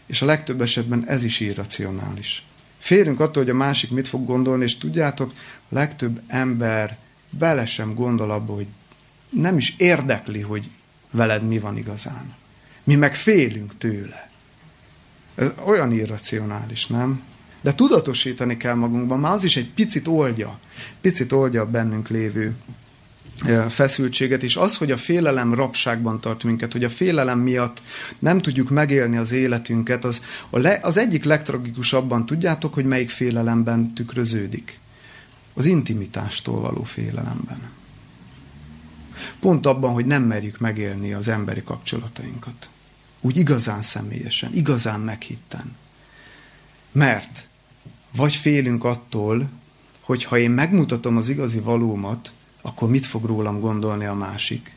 és a legtöbb esetben ez is irracionális. Félünk attól, hogy a másik mit fog gondolni, és tudjátok, a legtöbb ember bele sem gondol abba, hogy nem is érdekli, hogy veled mi van igazán. Mi meg félünk tőle. Ez olyan irracionális, nem? De tudatosítani kell magunkban, már az is egy picit oldja, picit oldja a bennünk lévő feszültséget, és az, hogy a félelem rabságban tart minket, hogy a félelem miatt nem tudjuk megélni az életünket, az, a le, az egyik legtragikusabban tudjátok, hogy melyik félelemben tükröződik. Az intimitástól való félelemben. Pont abban, hogy nem merjük megélni az emberi kapcsolatainkat. Úgy igazán személyesen, igazán meghitten. Mert vagy félünk attól, hogy ha én megmutatom az igazi valómat, akkor mit fog rólam gondolni a másik.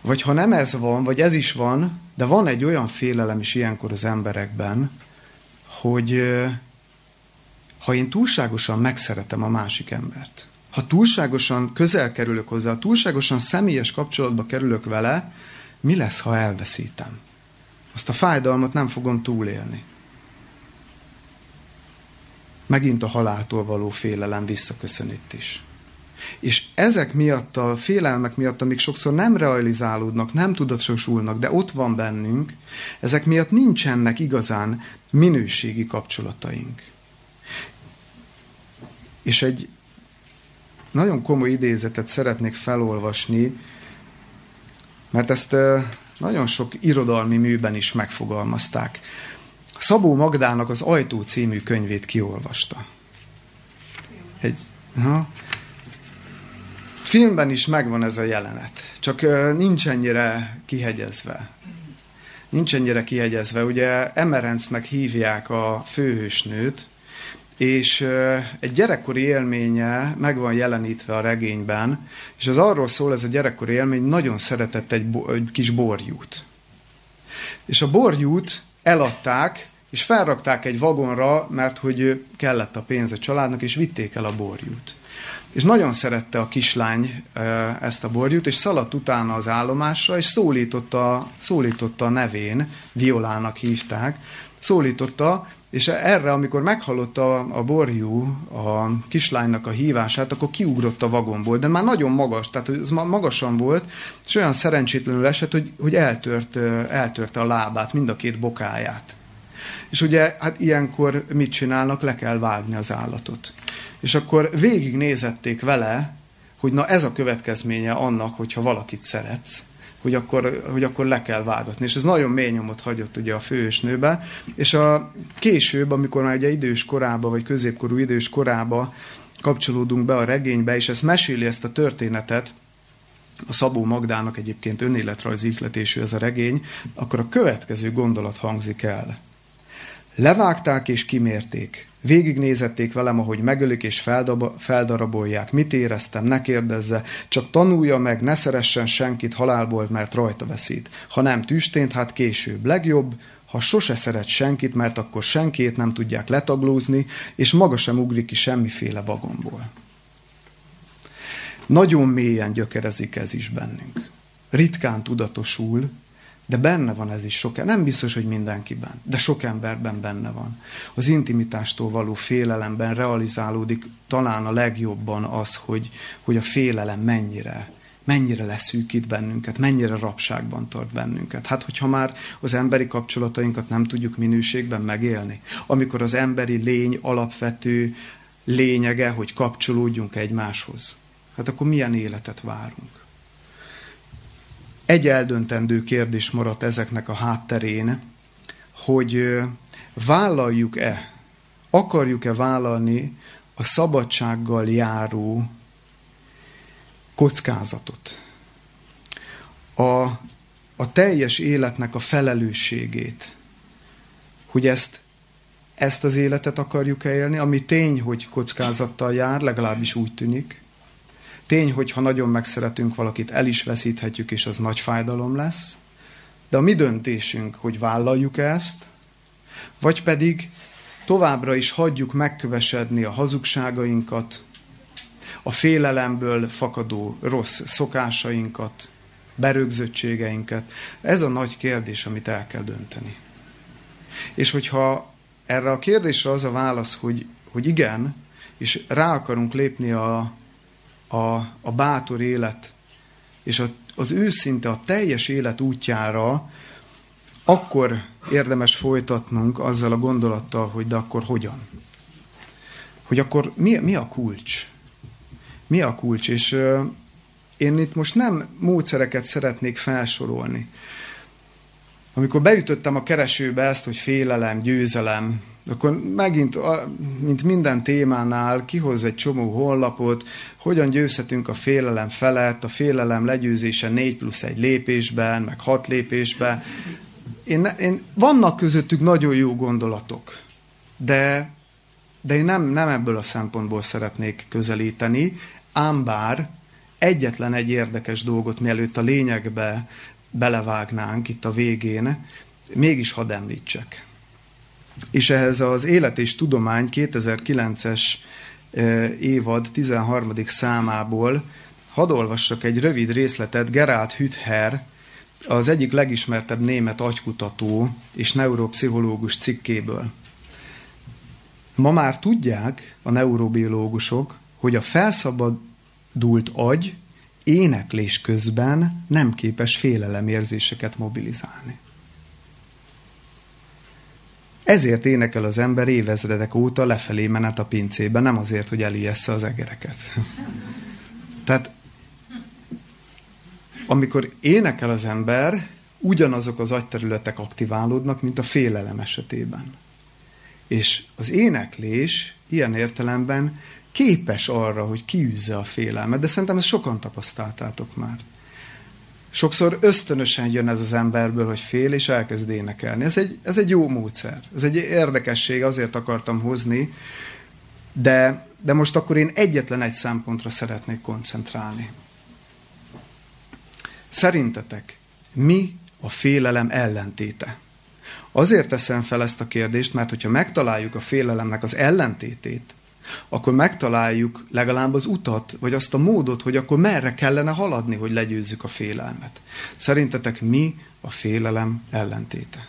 Vagy ha nem ez van, vagy ez is van, de van egy olyan félelem is ilyenkor az emberekben, hogy ha én túlságosan megszeretem a másik embert, ha túlságosan közel kerülök hozzá, túlságosan személyes kapcsolatba kerülök vele, mi lesz, ha elveszítem? Azt a fájdalmat nem fogom túlélni. Megint a haláltól való félelem visszaköszön itt is. És ezek miatt, a félelmek miatt, amik sokszor nem realizálódnak, nem tudatosulnak, de ott van bennünk, ezek miatt nincsenek igazán minőségi kapcsolataink. És egy nagyon komoly idézetet szeretnék felolvasni, mert ezt nagyon sok irodalmi műben is megfogalmazták. Szabó Magdának az Ajtó című könyvét kiolvasta. Egy, ha, filmben is megvan ez a jelenet, csak nincs ennyire kihegyezve. Nincs ennyire kihegyezve. Ugye Emerencnek hívják a főhősnőt, és egy gyerekkori élménye meg van jelenítve a regényben, és az arról szól, ez a gyerekkori élmény, nagyon szeretett egy, bo- egy kis borjút. És a borjút eladták, és felrakták egy vagonra, mert hogy kellett a pénz a családnak, és vitték el a borjút. És nagyon szerette a kislány ezt a borjút, és szaladt utána az állomásra, és szólította, szólította a nevén, Violának hívták, szólította, és erre, amikor meghallotta a, borjú a kislánynak a hívását, akkor kiugrott a vagonból, de már nagyon magas, tehát ez magasan volt, és olyan szerencsétlenül esett, hogy, hogy eltört, eltörte a lábát, mind a két bokáját. És ugye, hát ilyenkor mit csinálnak? Le kell vágni az állatot. És akkor végignézették vele, hogy na ez a következménye annak, hogyha valakit szeretsz, hogy akkor, hogy akkor le kell vágatni. És ez nagyon mély nyomot hagyott ugye a fősnőbe. És a később, amikor már ugye idős korába, vagy középkorú idős korába kapcsolódunk be a regénybe, és ezt meséli ezt a történetet, a Szabó Magdának egyébként önéletrajzi ihletésű ez a regény, akkor a következő gondolat hangzik el. Levágták és kimérték. Végignézették velem, ahogy megölik és feldarabolják. Mit éreztem, ne kérdezze. Csak tanulja meg, ne szeressen senkit halálból, mert rajta veszít. Ha nem tüstént, hát később. Legjobb, ha sose szeret senkit, mert akkor senkit nem tudják letaglózni, és maga sem ugrik ki semmiféle vagonból. Nagyon mélyen gyökerezik ez is bennünk. Ritkán tudatosul, de benne van ez is sok, nem biztos, hogy mindenkiben, de sok emberben benne van. Az intimitástól való félelemben realizálódik talán a legjobban az, hogy, hogy a félelem mennyire, mennyire leszűkít bennünket, mennyire rapságban tart bennünket. Hát, hogyha már az emberi kapcsolatainkat nem tudjuk minőségben megélni, amikor az emberi lény alapvető lényege, hogy kapcsolódjunk egymáshoz, hát akkor milyen életet várunk? Egy eldöntendő kérdés maradt ezeknek a hátterén, hogy vállaljuk-e, akarjuk-e vállalni a szabadsággal járó kockázatot. A, a teljes életnek a felelősségét, hogy ezt, ezt az életet akarjuk-e élni, ami tény, hogy kockázattal jár, legalábbis úgy tűnik, Tény, hogy ha nagyon megszeretünk valakit, el is veszíthetjük, és az nagy fájdalom lesz. De a mi döntésünk, hogy vállaljuk ezt, vagy pedig továbbra is hagyjuk megkövesedni a hazugságainkat, a félelemből fakadó rossz szokásainkat, berögzöttségeinket. Ez a nagy kérdés, amit el kell dönteni. És hogyha erre a kérdésre az a válasz, hogy, hogy igen, és rá akarunk lépni a, a, a bátor élet és a, az őszinte, a teljes élet útjára, akkor érdemes folytatnunk azzal a gondolattal, hogy de akkor hogyan? Hogy akkor mi, mi a kulcs? Mi a kulcs? És uh, én itt most nem módszereket szeretnék felsorolni. Amikor beütöttem a keresőbe ezt, hogy félelem, győzelem, akkor megint, mint minden témánál, kihoz egy csomó honlapot, hogyan győzhetünk a félelem felett, a félelem legyőzése 4 plusz egy lépésben, meg 6 lépésben. én, én, vannak közöttük nagyon jó gondolatok, de, de én nem, nem ebből a szempontból szeretnék közelíteni, ám bár egyetlen egy érdekes dolgot, mielőtt a lényegbe belevágnánk itt a végén, mégis hadd említsek. És ehhez az Élet és Tudomány 2009-es évad 13. számából hadd olvassak egy rövid részletet Gerald Hüther, az egyik legismertebb német agykutató és neuropszichológus cikkéből. Ma már tudják a neurobiológusok, hogy a felszabadult agy éneklés közben nem képes félelemérzéseket mobilizálni. Ezért énekel az ember évezredek óta lefelé menet a pincébe, nem azért, hogy elijessze az egereket. Tehát amikor énekel az ember, ugyanazok az agyterületek aktiválódnak, mint a félelem esetében. És az éneklés ilyen értelemben képes arra, hogy kiűzze a félelmet, de szerintem ezt sokan tapasztaltátok már. Sokszor ösztönösen jön ez az emberből, hogy fél, és elkezd énekelni. Ez egy, ez egy jó módszer. Ez egy érdekesség, azért akartam hozni, de, de most akkor én egyetlen egy szempontra szeretnék koncentrálni. Szerintetek mi a félelem ellentéte? Azért teszem fel ezt a kérdést, mert hogyha megtaláljuk a félelemnek az ellentétét, akkor megtaláljuk legalább az utat, vagy azt a módot, hogy akkor merre kellene haladni, hogy legyőzzük a félelmet. Szerintetek mi a félelem ellentéte?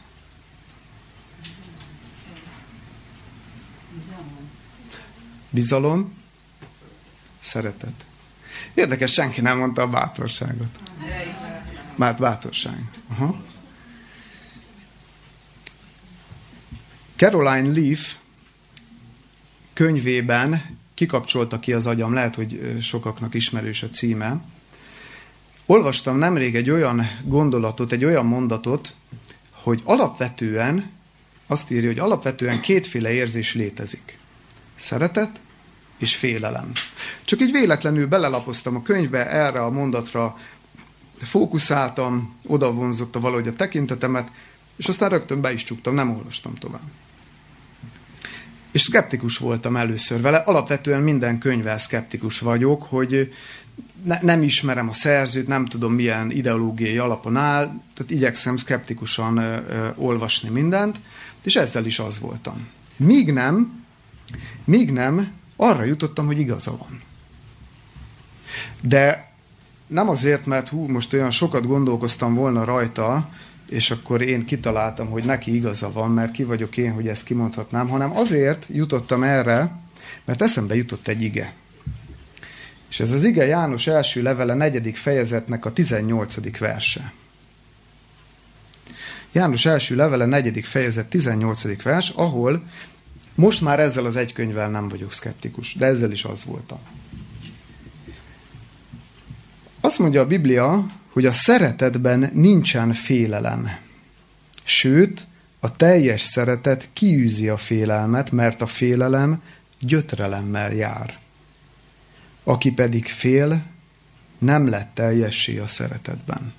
Bizalom, szeretet. Érdekes, senki nem mondta a bátorságot. Már bátorság. Aha. Caroline Leaf könyvében kikapcsolta ki az agyam, lehet, hogy sokaknak ismerős a címe. Olvastam nemrég egy olyan gondolatot, egy olyan mondatot, hogy alapvetően, azt írja, hogy alapvetően kétféle érzés létezik. Szeretet és félelem. Csak így véletlenül belelapoztam a könyvbe, erre a mondatra fókuszáltam, oda vonzotta valahogy a tekintetemet, és aztán rögtön be is csuktam, nem olvastam tovább. És szkeptikus voltam először vele. Alapvetően minden könyvvel szkeptikus vagyok, hogy ne, nem ismerem a szerzőt, nem tudom milyen ideológiai alapon áll, tehát igyekszem szkeptikusan ö, ö, olvasni mindent, és ezzel is az voltam. Míg nem, míg nem, arra jutottam, hogy igaza van. De nem azért, mert hú, most olyan sokat gondolkoztam volna rajta, és akkor én kitaláltam, hogy neki igaza van, mert ki vagyok én, hogy ezt kimondhatnám, hanem azért jutottam erre, mert eszembe jutott egy ige. És ez az ige János első levele negyedik fejezetnek a 18. verse. János első levele negyedik fejezet 18. vers, ahol most már ezzel az egy könyvvel nem vagyok szkeptikus, de ezzel is az voltam. Azt mondja a Biblia, hogy a szeretetben nincsen félelem. Sőt, a teljes szeretet kiűzi a félelmet, mert a félelem gyötrelemmel jár. Aki pedig fél, nem lett teljessé a szeretetben.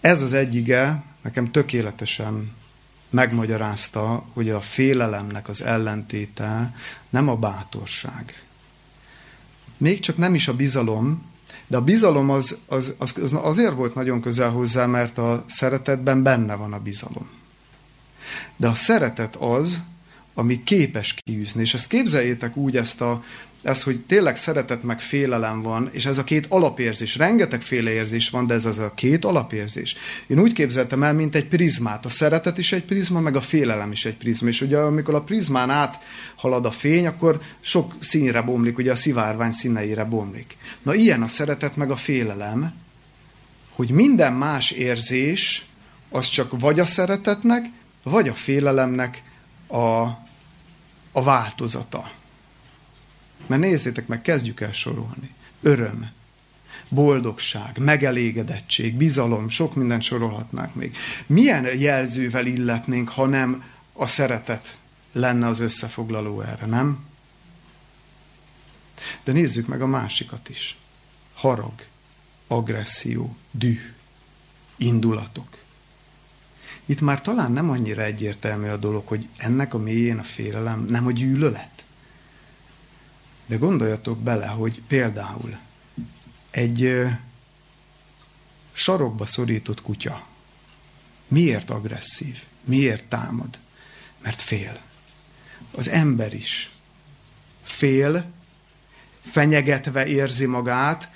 Ez az egyige nekem tökéletesen megmagyarázta, hogy a félelemnek az ellentéte nem a bátorság. Még csak nem is a bizalom, de a bizalom az, az, az, az azért volt nagyon közel hozzá, mert a szeretetben benne van a bizalom. De a szeretet az, ami képes kiűzni. És ezt képzeljétek úgy, ezt a, ez, hogy tényleg szeretet meg félelem van, és ez a két alapérzés, rengeteg érzés van, de ez az a két alapérzés. Én úgy képzeltem el, mint egy prizmát. A szeretet is egy prizma, meg a félelem is egy prizma. És ugye amikor a prizmán át halad a fény, akkor sok színre bomlik, ugye a szivárvány színeire bomlik. Na ilyen a szeretet meg a félelem, hogy minden más érzés az csak vagy a szeretetnek, vagy a félelemnek a, a változata. Mert nézzétek meg, kezdjük el sorolni. Öröm, boldogság, megelégedettség, bizalom, sok mindent sorolhatnánk még. Milyen jelzővel illetnénk, ha nem a szeretet lenne az összefoglaló erre, nem? De nézzük meg a másikat is. Harag, agresszió, düh, indulatok. itt már talán nem annyira egyértelmű a dolog, hogy ennek a mélyén a félelem nem a gyűlölet. De gondoljatok bele, hogy például egy sarokba szorított kutya miért agresszív? Miért támad? Mert fél. Az ember is fél, fenyegetve érzi magát,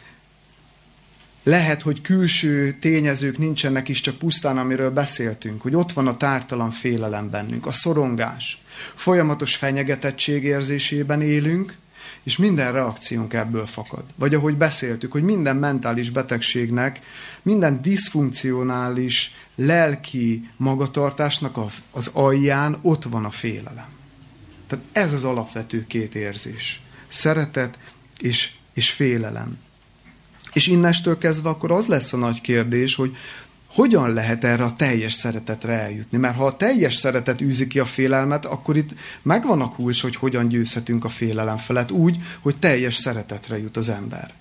lehet, hogy külső tényezők nincsenek is, csak pusztán, amiről beszéltünk, hogy ott van a tártalan félelem bennünk, a szorongás. Folyamatos fenyegetettség érzésében élünk, és minden reakciónk ebből fakad. Vagy ahogy beszéltük, hogy minden mentális betegségnek, minden diszfunkcionális lelki magatartásnak az alján ott van a félelem. Tehát ez az alapvető két érzés. Szeretet és, és félelem. És innestől kezdve akkor az lesz a nagy kérdés, hogy hogyan lehet erre a teljes szeretetre eljutni? Mert ha a teljes szeretet űzi ki a félelmet, akkor itt megvan a kulcs, hogy hogyan győzhetünk a félelem felett úgy, hogy teljes szeretetre jut az ember.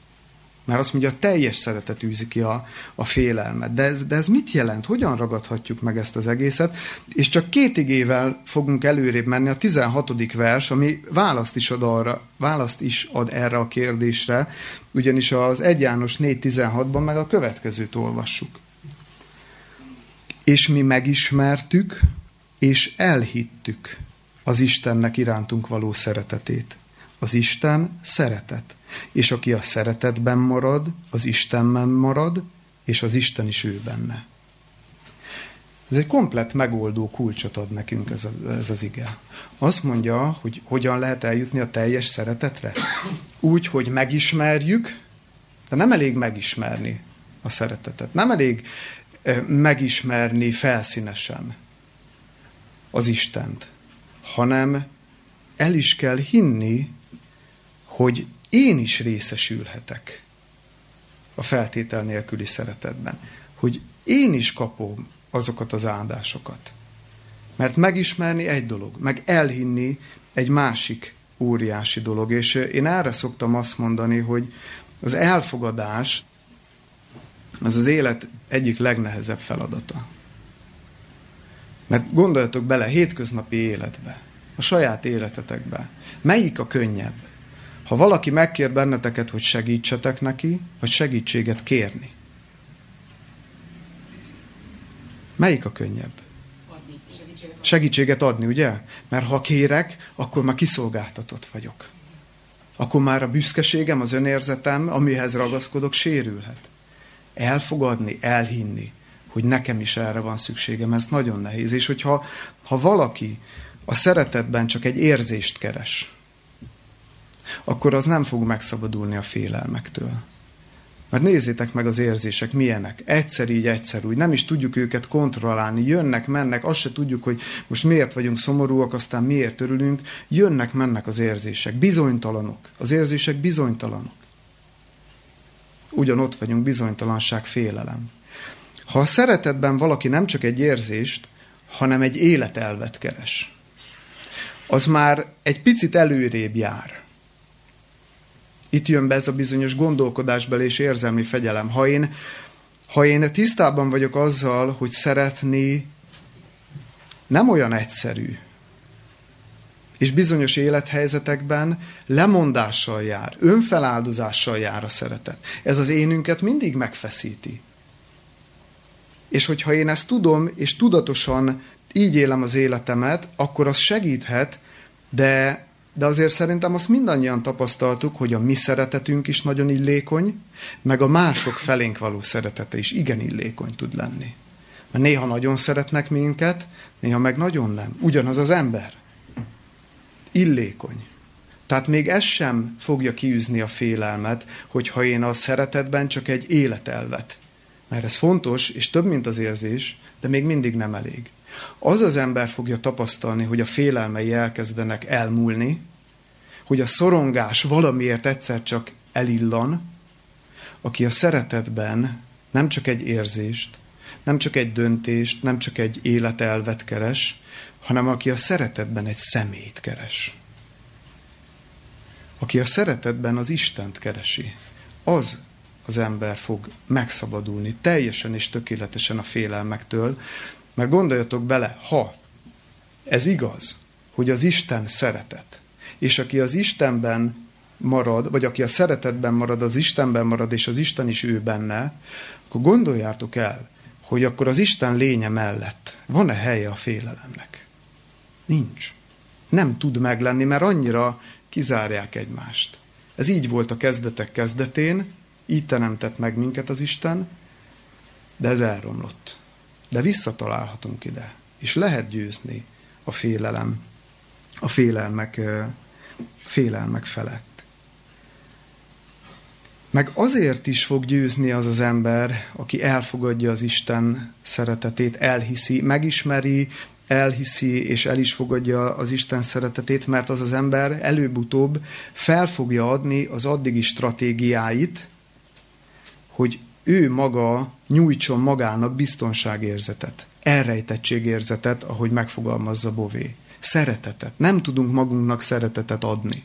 Mert azt mondja, a teljes szeretet űzi ki a, a félelmet. De ez, de ez mit jelent? Hogyan ragadhatjuk meg ezt az egészet? És csak két igével fogunk előrébb menni. A 16. vers, ami választ is ad, arra, választ is ad erre a kérdésre, ugyanis az 1 János 4.16-ban meg a következőt olvassuk. És mi megismertük, és elhittük az Istennek irántunk való szeretetét. Az Isten szeretet. És aki a szeretetben marad, az Istenben marad, és az Isten is ő benne. Ez egy komplet megoldó kulcsot ad nekünk ez, a, ez az ige. Azt mondja, hogy hogyan lehet eljutni a teljes szeretetre. Úgy, hogy megismerjük, de nem elég megismerni a szeretetet. Nem elég megismerni felszínesen az Istent, hanem el is kell hinni, hogy én is részesülhetek a feltétel nélküli szeretetben. Hogy én is kapom azokat az áldásokat. Mert megismerni egy dolog, meg elhinni egy másik óriási dolog. És én erre szoktam azt mondani, hogy az elfogadás az az élet egyik legnehezebb feladata. Mert gondoljatok bele hétköznapi életbe, a saját életetekbe. Melyik a könnyebb? Ha valaki megkér benneteket, hogy segítsetek neki, vagy segítséget kérni. Melyik a könnyebb? Segítséget adni, ugye? Mert ha kérek, akkor már kiszolgáltatott vagyok. Akkor már a büszkeségem, az önérzetem, amihez ragaszkodok, sérülhet. Elfogadni, elhinni, hogy nekem is erre van szükségem, ez nagyon nehéz. És hogyha ha valaki a szeretetben csak egy érzést keres, akkor az nem fog megszabadulni a félelmektől. Mert nézzétek meg az érzések milyenek. Egyszer így, egyszer úgy. Nem is tudjuk őket kontrollálni. Jönnek, mennek, azt se tudjuk, hogy most miért vagyunk szomorúak, aztán miért örülünk. Jönnek, mennek az érzések. Bizonytalanok. Az érzések bizonytalanok. Ugyanott vagyunk, bizonytalanság, félelem. Ha a szeretetben valaki nem csak egy érzést, hanem egy életelvet keres, az már egy picit előrébb jár itt jön be ez a bizonyos gondolkodásbeli és érzelmi fegyelem. Ha én, ha én tisztában vagyok azzal, hogy szeretni nem olyan egyszerű, és bizonyos élethelyzetekben lemondással jár, önfeláldozással jár a szeretet. Ez az énünket mindig megfeszíti. És hogyha én ezt tudom, és tudatosan így élem az életemet, akkor az segíthet, de de azért szerintem azt mindannyian tapasztaltuk, hogy a mi szeretetünk is nagyon illékony, meg a mások felénk való szeretete is igen illékony tud lenni. Mert néha nagyon szeretnek minket, néha meg nagyon nem. Ugyanaz az ember. Illékony. Tehát még ez sem fogja kiűzni a félelmet, hogyha én a szeretetben csak egy életelvet. Mert ez fontos, és több, mint az érzés, de még mindig nem elég az az ember fogja tapasztalni, hogy a félelmei elkezdenek elmúlni, hogy a szorongás valamiért egyszer csak elillan, aki a szeretetben nem csak egy érzést, nem csak egy döntést, nem csak egy életelvet keres, hanem aki a szeretetben egy szemét keres. Aki a szeretetben az Istent keresi, az az ember fog megszabadulni teljesen és tökéletesen a félelmektől, Mert gondoljatok bele, ha ez igaz, hogy az Isten szeretet, és aki az Istenben marad, vagy aki a szeretetben marad, az Istenben marad, és az Isten is ő benne, akkor gondoljátok el, hogy akkor az Isten lénye mellett van-e helye a félelemnek? Nincs. Nem tud meglenni, mert annyira kizárják egymást. Ez így volt a kezdetek kezdetén, így teremtett meg minket az Isten, de ez elromlott. De visszatalálhatunk ide, és lehet győzni a félelem, a félelmek, félelmek felett. Meg azért is fog győzni az az ember, aki elfogadja az Isten szeretetét, elhiszi, megismeri, elhiszi és el is fogadja az Isten szeretetét, mert az az ember előbb-utóbb fel fogja adni az addigi stratégiáit, hogy ő maga nyújtson magának biztonságérzetet, elrejtettségérzetet, ahogy megfogalmazza Bové. Szeretetet. Nem tudunk magunknak szeretetet adni.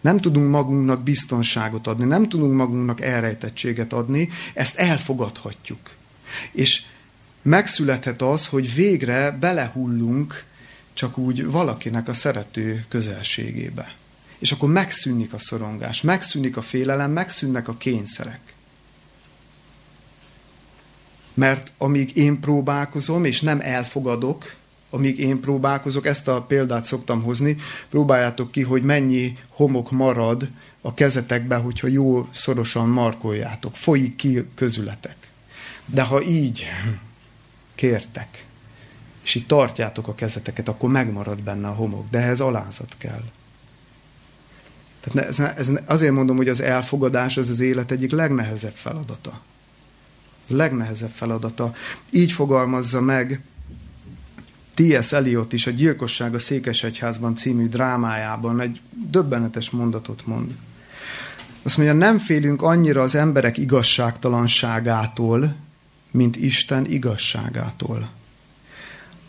Nem tudunk magunknak biztonságot adni, nem tudunk magunknak elrejtettséget adni, ezt elfogadhatjuk. És megszülethet az, hogy végre belehullunk csak úgy valakinek a szerető közelségébe. És akkor megszűnik a szorongás, megszűnik a félelem, megszűnnek a kényszerek. Mert amíg én próbálkozom, és nem elfogadok, amíg én próbálkozok, ezt a példát szoktam hozni, próbáljátok ki, hogy mennyi homok marad a kezetekben, hogyha jó szorosan markoljátok, folyik ki közületek. De ha így kértek, és így tartjátok a kezeteket, akkor megmarad benne a homok, de ehhez alázat kell. Tehát ez, ez, azért mondom, hogy az elfogadás az az élet egyik legnehezebb feladata. A legnehezebb feladata. Így fogalmazza meg T.S. Eliot is a Gyilkosság a Székesegyházban című drámájában egy döbbenetes mondatot mond. Azt mondja, nem félünk annyira az emberek igazságtalanságától, mint Isten igazságától.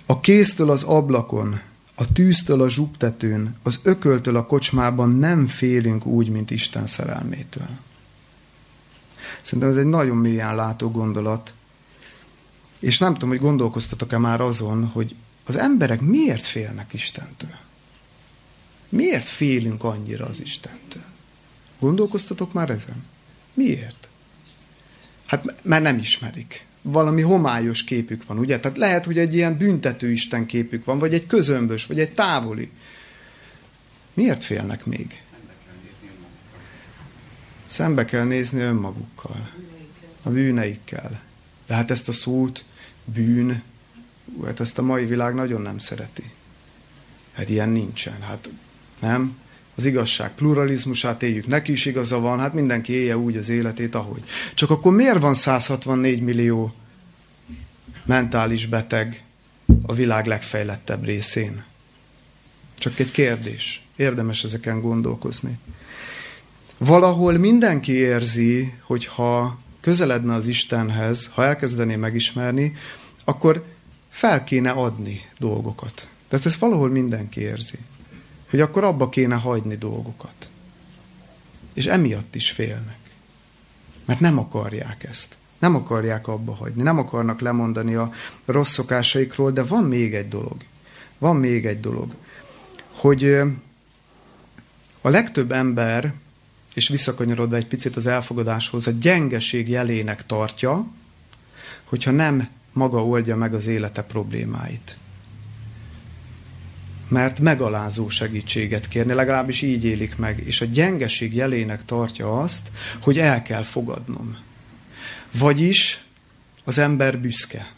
A kéztől az ablakon, a tűztől a zsugtetőn, az ököltől a kocsmában nem félünk úgy, mint Isten szerelmétől. Szerintem ez egy nagyon mélyen látó gondolat. És nem tudom, hogy gondolkoztatok-e már azon, hogy az emberek miért félnek Istentől? Miért félünk annyira az Istentől? Gondolkoztatok már ezen? Miért? Hát mert nem ismerik. Valami homályos képük van, ugye? Tehát lehet, hogy egy ilyen büntető Isten képük van, vagy egy közömbös, vagy egy távoli. Miért félnek még? Szembe kell nézni önmagukkal. A bűneikkel. De hát ezt a szót, bűn, hát ezt a mai világ nagyon nem szereti. Hát ilyen nincsen. Hát nem? Az igazság pluralizmusát éljük, neki is igaza van, hát mindenki élje úgy az életét, ahogy. Csak akkor miért van 164 millió mentális beteg a világ legfejlettebb részén? Csak egy kérdés. Érdemes ezeken gondolkozni. Valahol mindenki érzi, hogy ha közeledne az Istenhez, ha elkezdené megismerni, akkor fel kéne adni dolgokat. Tehát ezt valahol mindenki érzi. Hogy akkor abba kéne hagyni dolgokat. És emiatt is félnek. Mert nem akarják ezt. Nem akarják abba hagyni. Nem akarnak lemondani a rossz szokásaikról, de van még egy dolog. Van még egy dolog. Hogy a legtöbb ember, és visszakanyarodva egy picit az elfogadáshoz, a gyengeség jelének tartja, hogyha nem maga oldja meg az élete problémáit. Mert megalázó segítséget kérni, legalábbis így élik meg, és a gyengeség jelének tartja azt, hogy el kell fogadnom. Vagyis az ember büszke.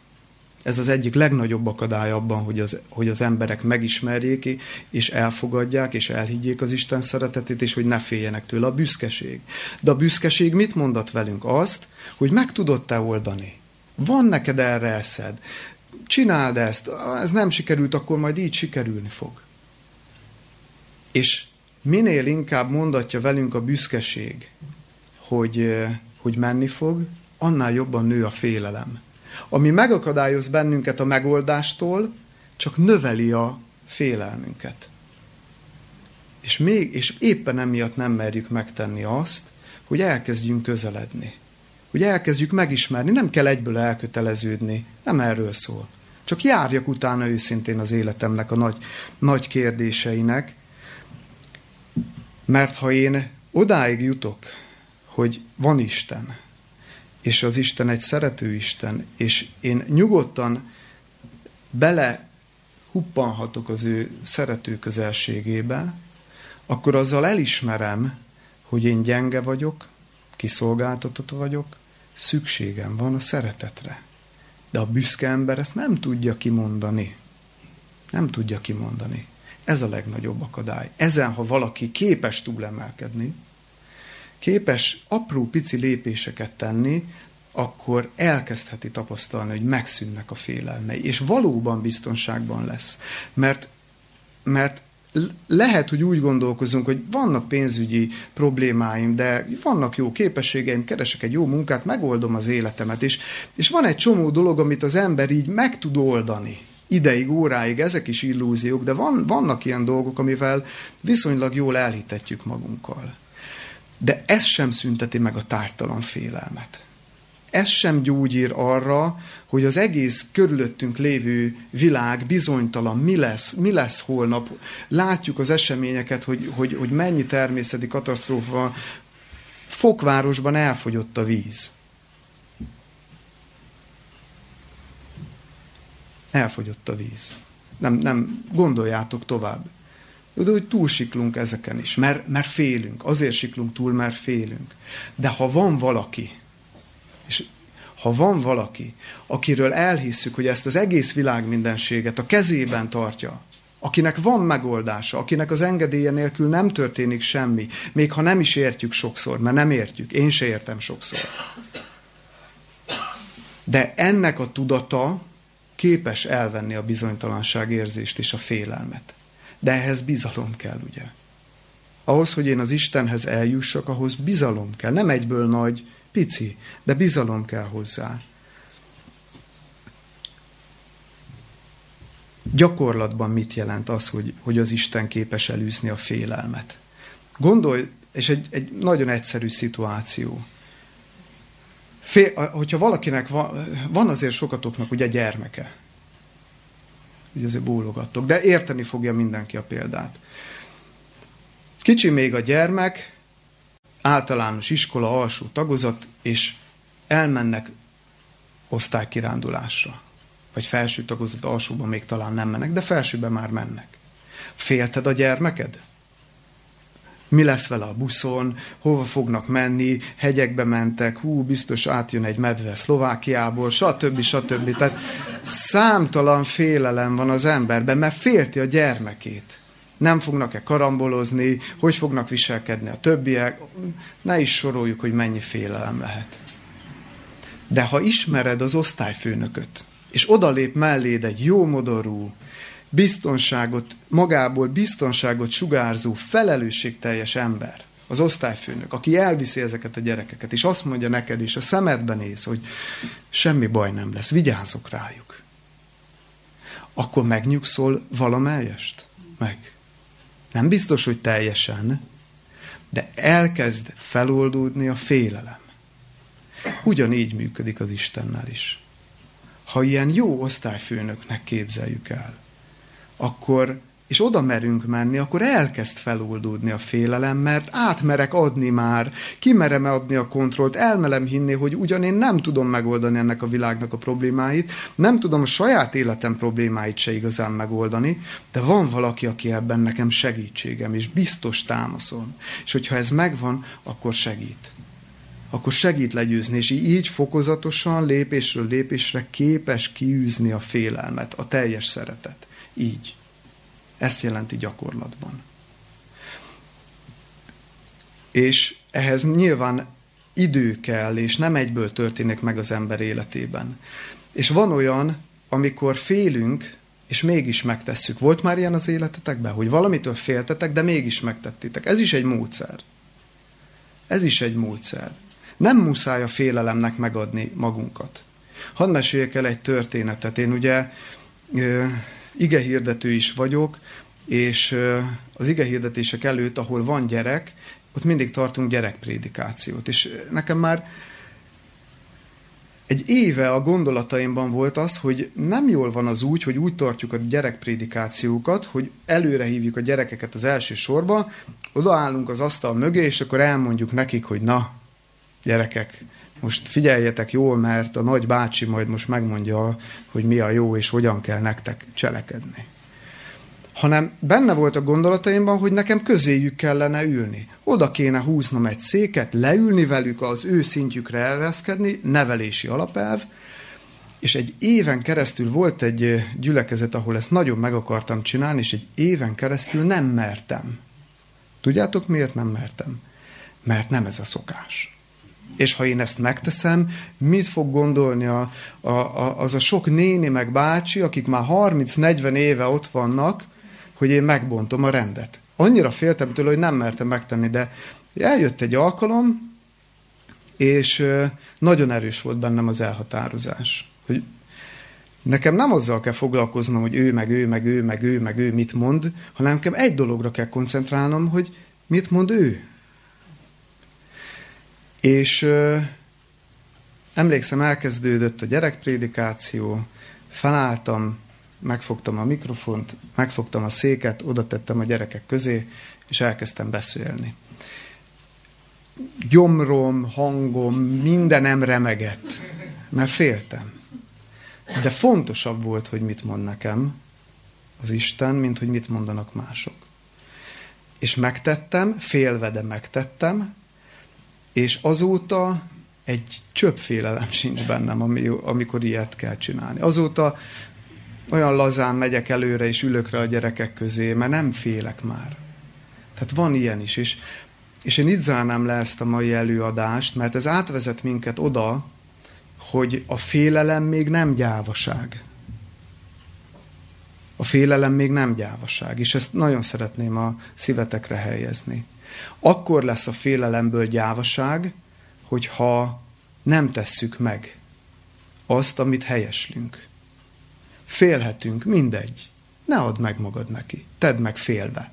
Ez az egyik legnagyobb akadály abban, hogy az, hogy az emberek megismerjék, és elfogadják, és elhiggyék az Isten szeretetét, és hogy ne féljenek tőle. A büszkeség. De a büszkeség mit mondat velünk? Azt, hogy meg tudod te oldani. Van neked erre eszed. Csináld ezt. Ez nem sikerült, akkor majd így sikerülni fog. És minél inkább mondatja velünk a büszkeség, hogy, hogy menni fog, annál jobban nő a félelem. Ami megakadályoz bennünket a megoldástól, csak növeli a félelmünket. És, még, és éppen emiatt nem merjük megtenni azt, hogy elkezdjünk közeledni Hogy elkezdjük megismerni, nem kell egyből elköteleződni, nem erről szól. Csak járjak utána őszintén az életemnek a nagy, nagy kérdéseinek, mert ha én odáig jutok, hogy van Isten, és az Isten egy szerető Isten, és én nyugodtan bele huppanhatok az ő szerető közelségébe, akkor azzal elismerem, hogy én gyenge vagyok, kiszolgáltatott vagyok, szükségem van a szeretetre. De a büszke ember ezt nem tudja kimondani. Nem tudja kimondani. Ez a legnagyobb akadály. Ezen, ha valaki képes túlemelkedni, képes apró pici lépéseket tenni, akkor elkezdheti tapasztalni, hogy megszűnnek a félelmei, és valóban biztonságban lesz. Mert, mert lehet, hogy úgy gondolkozunk, hogy vannak pénzügyi problémáim, de vannak jó képességeim, keresek egy jó munkát, megoldom az életemet, és, és van egy csomó dolog, amit az ember így meg tud oldani. Ideig, óráig, ezek is illúziók, de van, vannak ilyen dolgok, amivel viszonylag jól elhitetjük magunkkal. De ez sem szünteti meg a tártalan félelmet ez sem gyógyír arra, hogy az egész körülöttünk lévő világ bizonytalan, mi lesz, mi lesz holnap. Látjuk az eseményeket, hogy, hogy, hogy mennyi természeti katasztrófa Fokvárosban elfogyott a víz. Elfogyott a víz. Nem, nem gondoljátok tovább. De hogy túlsiklunk ezeken is, mert, mert félünk. Azért siklunk túl, mert félünk. De ha van valaki, és ha van valaki, akiről elhisszük, hogy ezt az egész világ mindenséget a kezében tartja, akinek van megoldása, akinek az engedélye nélkül nem történik semmi, még ha nem is értjük sokszor, mert nem értjük, én se értem sokszor. De ennek a tudata képes elvenni a bizonytalanság érzést és a félelmet. De ehhez bizalom kell, ugye? Ahhoz, hogy én az Istenhez eljussak, ahhoz bizalom kell. Nem egyből nagy, Pici, de bizalom kell hozzá. Gyakorlatban mit jelent az, hogy, hogy az Isten képes elűzni a félelmet? Gondolj, és egy, egy nagyon egyszerű szituáció. Fél, hogyha valakinek van, van azért sokatoknak ugye gyermeke, ugye azért bólogattok, de érteni fogja mindenki a példát. Kicsi még a gyermek, általános iskola alsó tagozat, és elmennek osztálykirándulásra. Vagy felső tagozat alsóban még talán nem mennek, de felsőben már mennek. Félted a gyermeked? Mi lesz vele a buszon, hova fognak menni, hegyekbe mentek, hú, biztos átjön egy medve Szlovákiából, stb. stb. Tehát számtalan félelem van az emberben, mert félti a gyermekét nem fognak-e karambolozni, hogy fognak viselkedni a többiek, ne is soroljuk, hogy mennyi félelem lehet. De ha ismered az osztályfőnököt, és odalép melléd egy jó modorú, biztonságot, magából biztonságot sugárzó, felelősségteljes ember, az osztályfőnök, aki elviszi ezeket a gyerekeket, és azt mondja neked is, a szemedben néz, hogy semmi baj nem lesz, vigyázok rájuk. Akkor megnyugszol valamelyest? Meg. Nem biztos, hogy teljesen, de elkezd feloldódni a félelem. Ugyanígy működik az Istennel is. Ha ilyen jó osztályfőnöknek képzeljük el, akkor és oda merünk menni, akkor elkezd feloldódni a félelem, mert átmerek adni már, kimerem adni a kontrollt, elmelem hinni, hogy ugyan én nem tudom megoldani ennek a világnak a problémáit, nem tudom a saját életem problémáit se igazán megoldani, de van valaki, aki ebben nekem segítségem, és biztos támaszom. És hogyha ez megvan, akkor segít akkor segít legyőzni, és így fokozatosan, lépésről lépésre képes kiűzni a félelmet, a teljes szeretet. Így. Ezt jelenti gyakorlatban. És ehhez nyilván idő kell, és nem egyből történik meg az ember életében. És van olyan, amikor félünk, és mégis megtesszük. Volt már ilyen az életetekben, hogy valamitől féltetek, de mégis megtettétek. Ez is egy módszer. Ez is egy módszer. Nem muszáj a félelemnek megadni magunkat. Hadd meséljek el egy történetet. Én ugye ige hirdető is vagyok, és az ige hirdetések előtt, ahol van gyerek, ott mindig tartunk gyerekprédikációt. És nekem már egy éve a gondolataimban volt az, hogy nem jól van az úgy, hogy úgy tartjuk a gyerekprédikációkat, hogy előre hívjuk a gyerekeket az első sorba, odaállunk az asztal mögé, és akkor elmondjuk nekik, hogy na, gyerekek, most figyeljetek jól, mert a nagy bácsi majd most megmondja, hogy mi a jó, és hogyan kell nektek cselekedni hanem benne volt a gondolataimban, hogy nekem közéjük kellene ülni. Oda kéne húznom egy széket, leülni velük, az ő szintjükre ereszkedni, nevelési alapelv, és egy éven keresztül volt egy gyülekezet, ahol ezt nagyon meg akartam csinálni, és egy éven keresztül nem mertem. Tudjátok, miért nem mertem? Mert nem ez a szokás. És ha én ezt megteszem, mit fog gondolni a, a, a, az a sok néni meg bácsi, akik már 30-40 éve ott vannak, hogy én megbontom a rendet. Annyira féltem tőle, hogy nem mertem megtenni, de eljött egy alkalom, és nagyon erős volt bennem az elhatározás. Hogy nekem nem azzal kell foglalkoznom, hogy ő, meg ő, meg ő, meg ő, meg ő mit mond, hanem nekem egy dologra kell koncentrálnom, hogy mit mond ő. És ö, emlékszem, elkezdődött a gyerekprédikáció, felálltam, megfogtam a mikrofont, megfogtam a széket, oda tettem a gyerekek közé, és elkezdtem beszélni. Gyomrom, hangom, mindenem remegett, mert féltem. De fontosabb volt, hogy mit mond nekem az Isten, mint hogy mit mondanak mások. És megtettem, félve, de megtettem, és azóta egy csöpp félelem sincs bennem, amikor ilyet kell csinálni. Azóta olyan lazán megyek előre és ülök rá a gyerekek közé, mert nem félek már. Tehát van ilyen is, és, és én itt zárnám le ezt a mai előadást, mert ez átvezet minket oda, hogy a félelem még nem gyávaság. A félelem még nem gyávaság, és ezt nagyon szeretném a szívetekre helyezni. Akkor lesz a félelemből gyávaság, hogyha nem tesszük meg azt, amit helyeslünk. Félhetünk, mindegy. Ne add meg magad neki. Tedd meg félbe.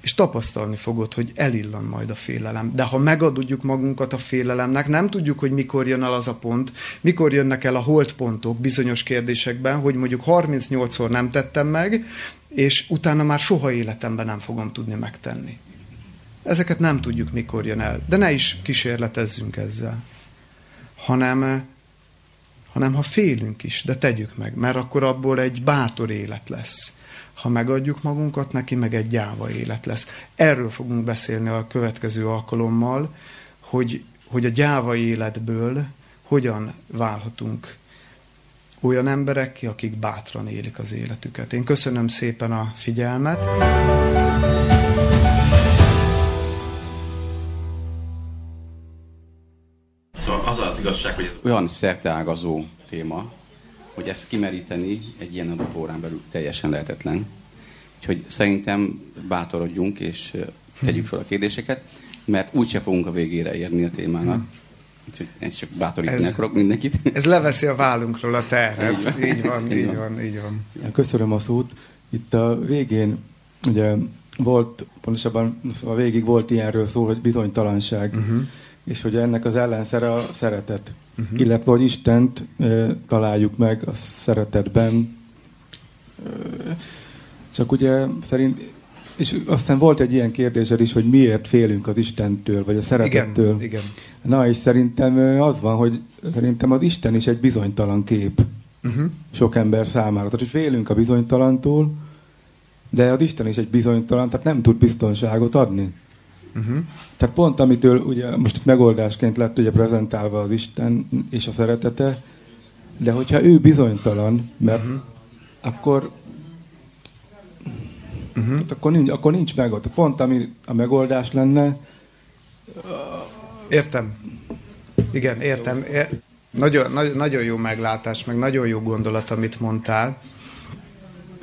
És tapasztalni fogod, hogy elillan majd a félelem. De ha megadjuk magunkat a félelemnek, nem tudjuk, hogy mikor jön el az a pont, mikor jönnek el a holdpontok bizonyos kérdésekben, hogy mondjuk 38-szor nem tettem meg, és utána már soha életemben nem fogom tudni megtenni. Ezeket nem tudjuk, mikor jön el. De ne is kísérletezzünk ezzel. Hanem hanem ha félünk is, de tegyük meg, mert akkor abból egy bátor élet lesz. Ha megadjuk magunkat, neki meg egy gyáva élet lesz. Erről fogunk beszélni a következő alkalommal, hogy, hogy a gyáva életből hogyan válhatunk olyan emberek, akik bátran élik az életüket. Én köszönöm szépen a figyelmet. Igazság, hogy ez olyan szerteágazó téma, hogy ezt kimeríteni egy ilyen adott órán belül teljesen lehetetlen. Úgyhogy szerintem bátorodjunk és tegyük fel a kérdéseket, mert úgyse fogunk a végére érni a témának. Úgyhogy ezt csak bátorítani ez, akarok mindenkit. Ez leveszi a vállunkról a terhet. Így, így van, így, van, így van. Köszönöm a szót. Itt a végén ugye volt, pontosabban a végig volt ilyenről szó, hogy bizonytalanság. Uh-huh és hogy ennek az ellenszere a szeretet. Uh-huh. Illetve, hogy Istent e, találjuk meg a szeretetben. E, csak ugye szerint, és aztán volt egy ilyen kérdésed is, hogy miért félünk az Istentől, vagy a szeretettől. Igen, igen. Na, és szerintem az van, hogy szerintem az Isten is egy bizonytalan kép uh-huh. sok ember számára. Tehát, hogy félünk a bizonytalantól, de az Isten is egy bizonytalan, tehát nem tud biztonságot adni. Uh-huh. Tehát pont amitől ugye most itt megoldásként lett ugye prezentálva az Isten és a szeretete, de hogyha ő bizonytalan, mert uh-huh. akkor uh-huh. Akkor, nincs, akkor nincs meg ott. Pont ami a megoldás lenne. Értem. Igen, értem. Ér... Nagyon, nagyon, nagyon jó meglátás, meg nagyon jó gondolat, amit mondtál.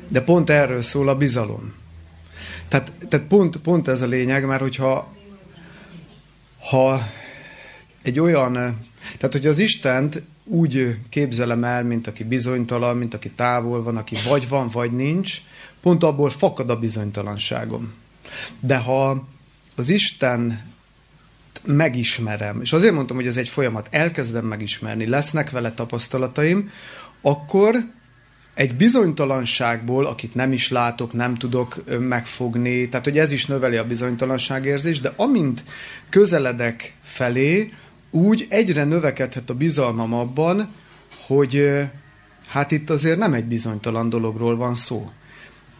De pont erről szól a bizalom. Tehát, tehát pont, pont ez a lényeg, mert hogyha ha egy olyan, tehát hogy az Istent úgy képzelem el, mint aki bizonytalan, mint aki távol van, aki vagy van, vagy nincs, pont abból fakad a bizonytalanságom. De ha az Isten megismerem, és azért mondtam, hogy ez egy folyamat, elkezdem megismerni, lesznek vele tapasztalataim, akkor egy bizonytalanságból, akit nem is látok, nem tudok megfogni, tehát hogy ez is növeli a bizonytalanságérzést, de amint közeledek felé, úgy egyre növekedhet a bizalmam abban, hogy hát itt azért nem egy bizonytalan dologról van szó.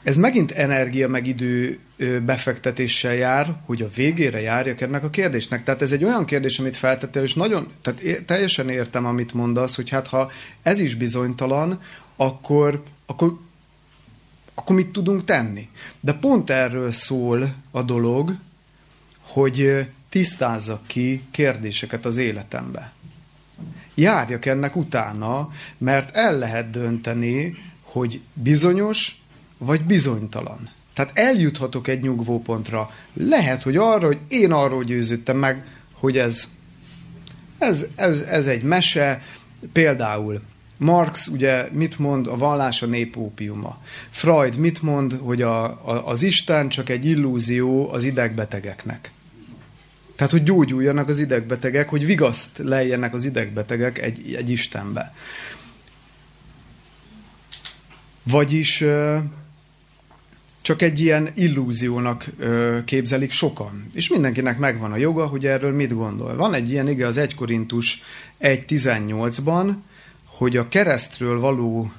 Ez megint energia meg idő befektetéssel jár, hogy a végére járjak ennek a kérdésnek. Tehát ez egy olyan kérdés, amit feltettél, és nagyon, tehát teljesen értem, amit mondasz, hogy hát ha ez is bizonytalan, akkor, akkor, akkor mit tudunk tenni? De pont erről szól a dolog, hogy tisztázzak ki kérdéseket az életembe. Járjak ennek utána, mert el lehet dönteni, hogy bizonyos vagy bizonytalan. Tehát eljuthatok egy nyugvópontra. Lehet, hogy arra, hogy én arról győződtem meg, hogy ez, ez, ez, ez egy mese, például Marx ugye mit mond, a vallás a népópiuma. Freud mit mond, hogy a, a, az Isten csak egy illúzió az idegbetegeknek. Tehát, hogy gyógyuljanak az idegbetegek, hogy vigaszt lejjenek az idegbetegek egy, egy Istenbe. Vagyis csak egy ilyen illúziónak képzelik sokan. És mindenkinek megvan a joga, hogy erről mit gondol. Van egy ilyen ige az 1 Korintus 1.18-ban, hogy a keresztről való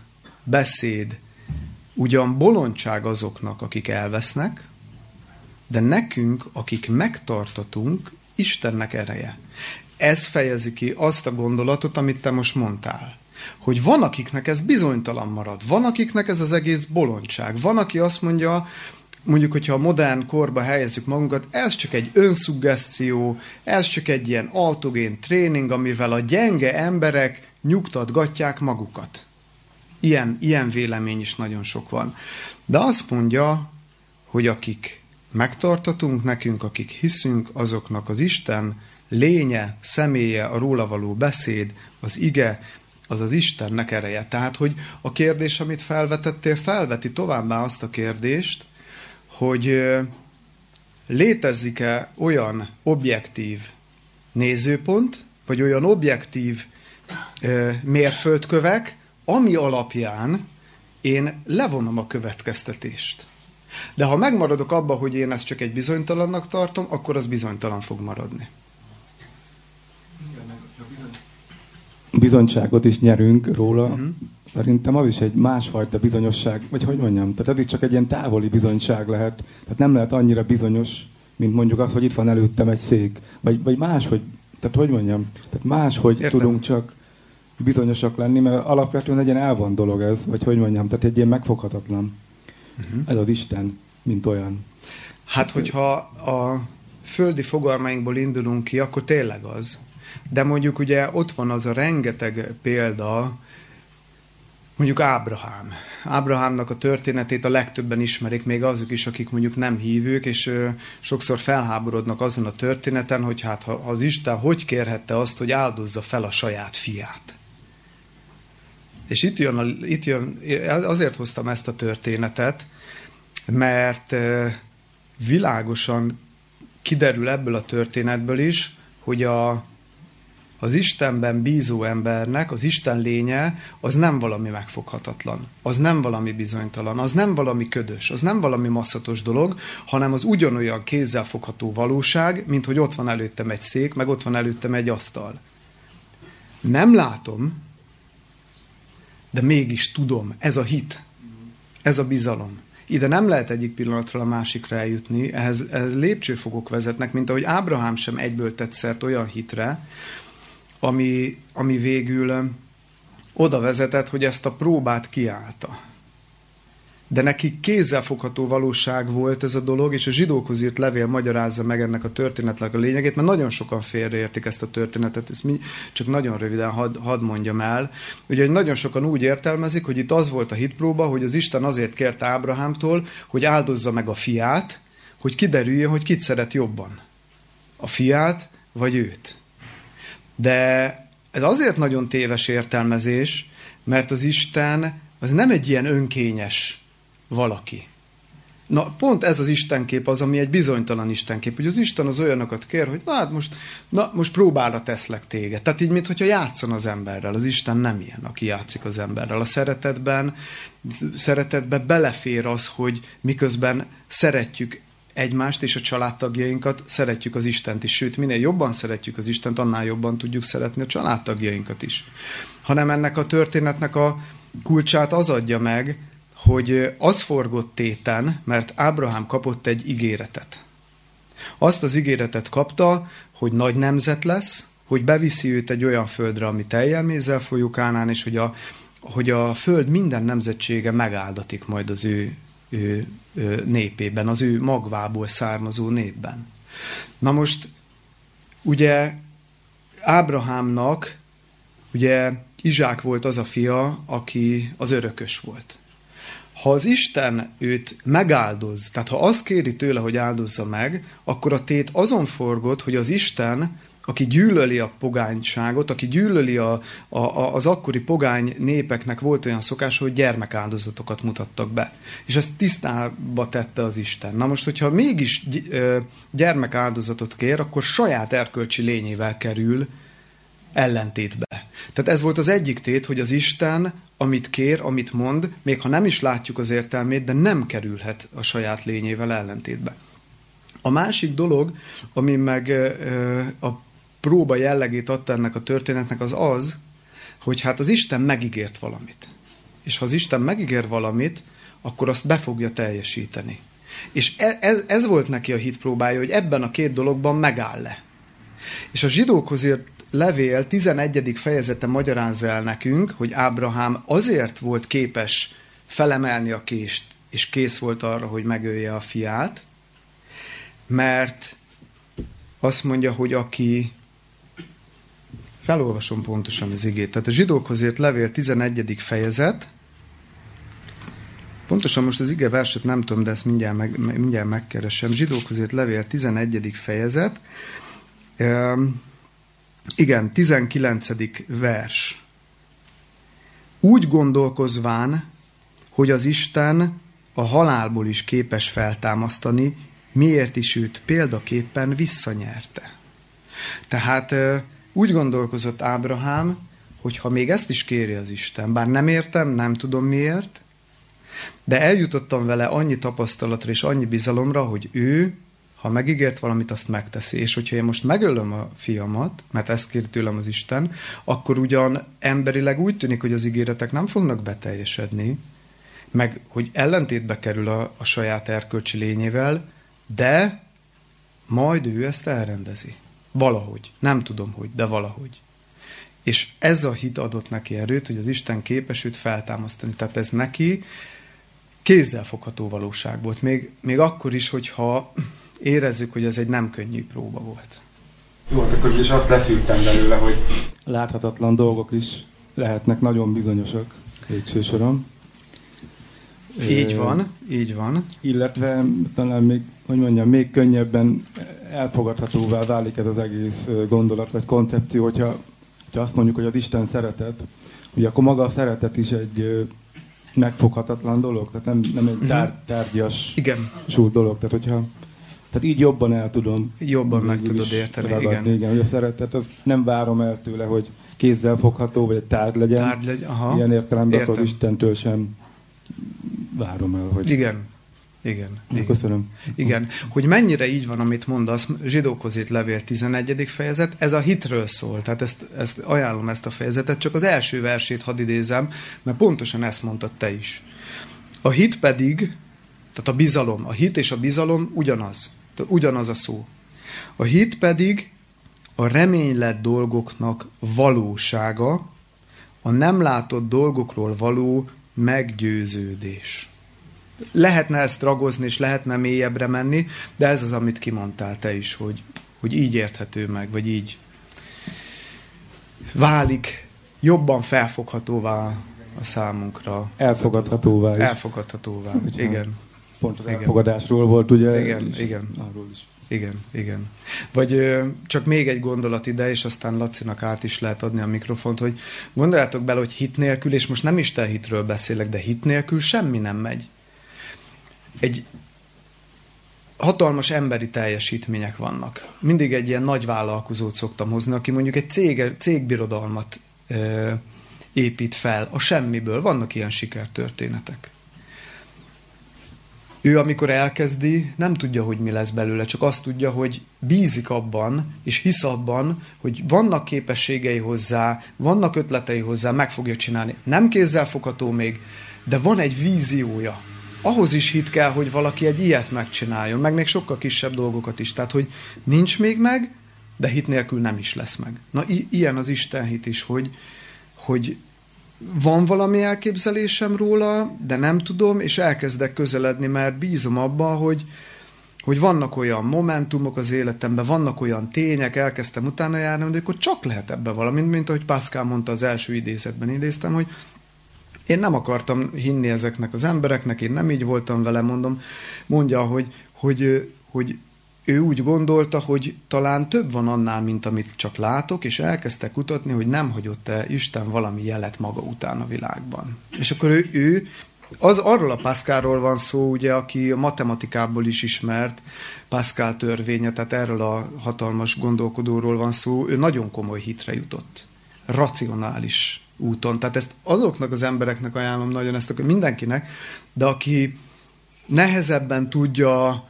beszéd ugyan bolondság azoknak, akik elvesznek, de nekünk, akik megtartatunk, Istennek ereje. Ez fejezi ki azt a gondolatot, amit te most mondtál. Hogy van, akiknek ez bizonytalan marad, van, akiknek ez az egész bolondság, van, aki azt mondja, mondjuk, hogyha a modern korba helyezzük magunkat, ez csak egy önszuggeszció, ez csak egy ilyen autogén tréning, amivel a gyenge emberek nyugtatgatják magukat. Ilyen, ilyen vélemény is nagyon sok van. De azt mondja, hogy akik megtartatunk nekünk, akik hiszünk, azoknak az Isten lénye, személye, a róla való beszéd, az ige, az az Istennek ereje. Tehát, hogy a kérdés, amit felvetettél, felveti továbbá azt a kérdést, hogy létezik-e olyan objektív nézőpont, vagy olyan objektív mérföldkövek, ami alapján én levonom a következtetést. De ha megmaradok abba, hogy én ezt csak egy bizonytalannak tartom, akkor az bizonytalan fog maradni. Bizonyságot is nyerünk róla. Uh-huh. Szerintem az is egy másfajta bizonyosság, vagy hogy mondjam, tehát ez is csak egy ilyen távoli bizonyság lehet. Tehát nem lehet annyira bizonyos, mint mondjuk az, hogy itt van előttem egy szék. Vagy, vagy más, hogy, tehát hogy mondjam, tehát más, hogy Értem. tudunk csak bizonyosak lenni, mert alapvetően egy ilyen elvon dolog ez, vagy hogy mondjam, tehát egy ilyen megfoghatatlan. Uh-huh. Ez az Isten, mint olyan. Hát, hogyha a földi fogalmainkból indulunk ki, akkor tényleg az. De mondjuk ugye ott van az a rengeteg példa, mondjuk Ábrahám. Ábrahámnak a történetét a legtöbben ismerik, még azok is, akik mondjuk nem hívők, és ö, sokszor felháborodnak azon a történeten, hogy hát ha az Isten hogy kérhette azt, hogy áldozza fel a saját fiát. És itt jön, a, itt jön, azért hoztam ezt a történetet, mert világosan kiderül ebből a történetből is, hogy a, az Istenben bízó embernek az Isten lénye az nem valami megfoghatatlan, az nem valami bizonytalan, az nem valami ködös, az nem valami masszatos dolog, hanem az ugyanolyan kézzelfogható valóság, mint hogy ott van előttem egy szék, meg ott van előttem egy asztal. Nem látom, de mégis tudom, ez a hit, ez a bizalom. Ide nem lehet egyik pillanatról a másikra eljutni, ehhez, ehhez lépcsőfokok vezetnek, mint ahogy Ábrahám sem egyből tett szert olyan hitre, ami, ami végül oda vezetett, hogy ezt a próbát kiállta de neki kézzelfogható valóság volt ez a dolog, és a zsidókhoz írt levél magyarázza meg ennek a történetnek a lényegét, mert nagyon sokan félreértik ezt a történetet, ezt mi csak nagyon röviden hadd had mondjam el. Ugye, hogy nagyon sokan úgy értelmezik, hogy itt az volt a hitpróba, hogy az Isten azért kérte Ábrahámtól, hogy áldozza meg a fiát, hogy kiderüljön, hogy kit szeret jobban. A fiát, vagy őt. De ez azért nagyon téves értelmezés, mert az Isten az nem egy ilyen önkényes valaki. Na, pont ez az istenkép az, ami egy bizonytalan istenkép, hogy az Isten az olyanokat kér, hogy na, hát most, na, most próbára teszlek téged. Tehát így, mintha játszon az emberrel. Az Isten nem ilyen, aki játszik az emberrel. A szeretetben, szeretetben belefér az, hogy miközben szeretjük egymást és a családtagjainkat, szeretjük az Istent is. Sőt, minél jobban szeretjük az Istent, annál jobban tudjuk szeretni a családtagjainkat is. Hanem ennek a történetnek a kulcsát az adja meg, hogy az forgott téten, mert Ábrahám kapott egy ígéretet. Azt az ígéretet kapta, hogy nagy nemzet lesz, hogy beviszi őt egy olyan földre, ami teljelmézzel folyó Kánán, és hogy a, hogy a föld minden nemzetsége megáldatik majd az ő, ő, ő népében, az ő magvából származó népben. Na most, ugye Ábrahámnak, ugye Izsák volt az a fia, aki az örökös volt ha az Isten őt megáldoz, tehát ha azt kéri tőle, hogy áldozza meg, akkor a tét azon forgott, hogy az Isten, aki gyűlöli a pogányságot, aki gyűlöli a, a, a, az akkori pogány népeknek volt olyan szokás, hogy gyermekáldozatokat mutattak be. És ezt tisztába tette az Isten. Na most, hogyha mégis gyermekáldozatot kér, akkor saját erkölcsi lényével kerül ellentétbe. Tehát ez volt az egyik tét, hogy az Isten, amit kér, amit mond, még ha nem is látjuk az értelmét, de nem kerülhet a saját lényével ellentétbe. A másik dolog, ami meg a próba jellegét adta ennek a történetnek, az az, hogy hát az Isten megígért valamit. És ha az Isten megígér valamit, akkor azt be fogja teljesíteni. És e, ez, ez volt neki a hit próbája, hogy ebben a két dologban megáll le. És a zsidókhoz írt levél 11. fejezete magyarázza el nekünk, hogy Ábrahám azért volt képes felemelni a kést, és kész volt arra, hogy megölje a fiát, mert azt mondja, hogy aki felolvasom pontosan az igét. Tehát a zsidókhoz írt levél 11. fejezet, pontosan most az ige verset nem tudom, de ezt mindjárt, meg, mindjárt megkeresem. Zsidókhoz írt levél 11. fejezet, igen, 19. vers. Úgy gondolkozván, hogy az Isten a halálból is képes feltámasztani, miért is őt példaképpen visszanyerte. Tehát úgy gondolkozott Ábrahám, hogy ha még ezt is kéri az Isten, bár nem értem, nem tudom miért, de eljutottam vele annyi tapasztalatra és annyi bizalomra, hogy ő ha megígért valamit, azt megteszi. És hogyha én most megölöm a fiamat, mert ezt kér tőlem az Isten, akkor ugyan emberileg úgy tűnik, hogy az ígéretek nem fognak beteljesedni, meg hogy ellentétbe kerül a, a saját erkölcsi lényével, de majd ő ezt elrendezi. Valahogy. Nem tudom hogy, de valahogy. És ez a hit adott neki erőt, hogy az Isten képes őt feltámasztani. Tehát ez neki kézzelfogható valóság volt. Még, még akkor is, hogyha érezzük, hogy ez egy nem könnyű próba volt. Jó, hát akkor is azt leszűrtem belőle, hogy láthatatlan dolgok is lehetnek nagyon bizonyosak végső soron. Így van, így van. Illetve talán még, hogy mondjam, még könnyebben elfogadhatóvá válik ez az egész gondolat, vagy koncepció, hogyha, hogyha azt mondjuk, hogy az Isten szeretet, ugye akkor maga a szeretet is egy megfoghatatlan dolog, tehát nem, nem egy mhm. tár, tárgyas Igen. dolog. Tehát hogyha tehát így jobban el tudom. Jobban meg tudod érteni, ragadni, igen. igen. Hogy a szeretet, az nem várom el tőle, hogy kézzel fogható, vagy egy tárgy legyen. Tárgy legy, aha. Ilyen értelemben az Istentől sem várom el, hogy... Igen. Igen. igen. Köszönöm. Igen. Hogy mennyire így van, amit mondasz, zsidókhoz írt levél 11. fejezet, ez a hitről szól. Tehát ezt, ezt ajánlom ezt a fejezetet, csak az első versét hadd idézem, mert pontosan ezt mondtad te is. A hit pedig, tehát a bizalom, a hit és a bizalom ugyanaz. Ugyanaz a szó. A hit pedig a reménylett dolgoknak valósága, a nem látott dolgokról való meggyőződés. Lehetne ezt ragozni, és lehetne mélyebbre menni, de ez az, amit kimondtál te is, hogy, hogy így érthető meg, vagy így válik jobban felfoghatóvá a számunkra. Elfogadhatóvá is. Elfogadhatóvá, igen. Pont az igen. elfogadásról volt, ugye? Igen, igen. Arról is. Igen, igen. Vagy ö, csak még egy gondolat ide, és aztán Lacinak át is lehet adni a mikrofont, hogy gondoljátok bele, hogy hit nélkül, és most nem Isten hitről beszélek, de hit nélkül semmi nem megy. Egy hatalmas emberi teljesítmények vannak. Mindig egy ilyen nagy vállalkozót szoktam hozni, aki mondjuk egy cég, cégbirodalmat ö, épít fel a semmiből. Vannak ilyen sikertörténetek. Ő, amikor elkezdi, nem tudja, hogy mi lesz belőle, csak azt tudja, hogy bízik abban, és hisz abban, hogy vannak képességei hozzá, vannak ötletei hozzá, meg fogja csinálni. Nem kézzelfogható még, de van egy víziója. Ahhoz is hit kell, hogy valaki egy ilyet megcsináljon, meg még sokkal kisebb dolgokat is. Tehát, hogy nincs még meg, de hit nélkül nem is lesz meg. Na, i- ilyen az Isten hit is, hogy, hogy van valami elképzelésem róla, de nem tudom, és elkezdek közeledni, mert bízom abba, hogy, hogy vannak olyan momentumok az életemben, vannak olyan tények, elkezdtem utána járni, hogy akkor csak lehet ebbe valami, mint ahogy Pascal mondta az első idézetben, idéztem, hogy én nem akartam hinni ezeknek az embereknek, én nem így voltam vele, mondom, mondja, hogy, hogy, hogy ő úgy gondolta, hogy talán több van annál, mint amit csak látok, és elkezdte kutatni, hogy nem hagyott-e Isten valami jelet maga után a világban. És akkor ő, ő az arról a Pascalról van szó, ugye, aki a matematikából is ismert, Pascal törvénye, tehát erről a hatalmas gondolkodóról van szó, ő nagyon komoly hitre jutott. Racionális úton. Tehát ezt azoknak az embereknek ajánlom nagyon, ezt mindenkinek, de aki nehezebben tudja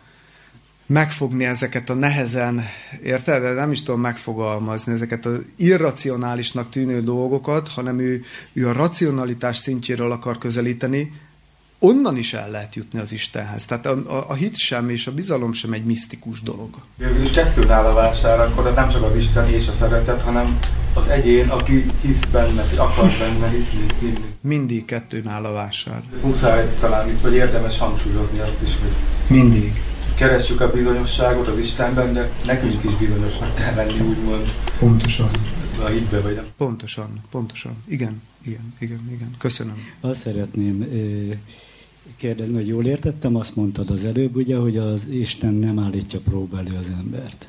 megfogni ezeket a nehezen, érted? De nem is tudom megfogalmazni ezeket az irracionálisnak tűnő dolgokat, hanem ő, ő a racionalitás szintjéről akar közelíteni, onnan is el lehet jutni az Istenhez. Tehát a, a, a hit sem és a bizalom sem egy misztikus dolog. Végül kettőn áll a vásár, akkor nem csak az Isten és a szeretet, hanem az egyén, aki hisz benne, akar benne hiszni, hinni. Mindig kettőn áll a vásár. Muszáj talán itt, vagy érdemes hangsúlyozni azt is, hogy Mindig. Keressük a bizonyosságot az Istenben, de nekünk is bizonyosnak kell lenni, úgymond Pontosan. a hitbe, vagy nem. Pontosan, pontosan. Igen, igen, igen, igen. Köszönöm. Azt szeretném kérdezni, hogy jól értettem, azt mondtad az előbb, ugye, hogy az Isten nem állítja próba elő az embert.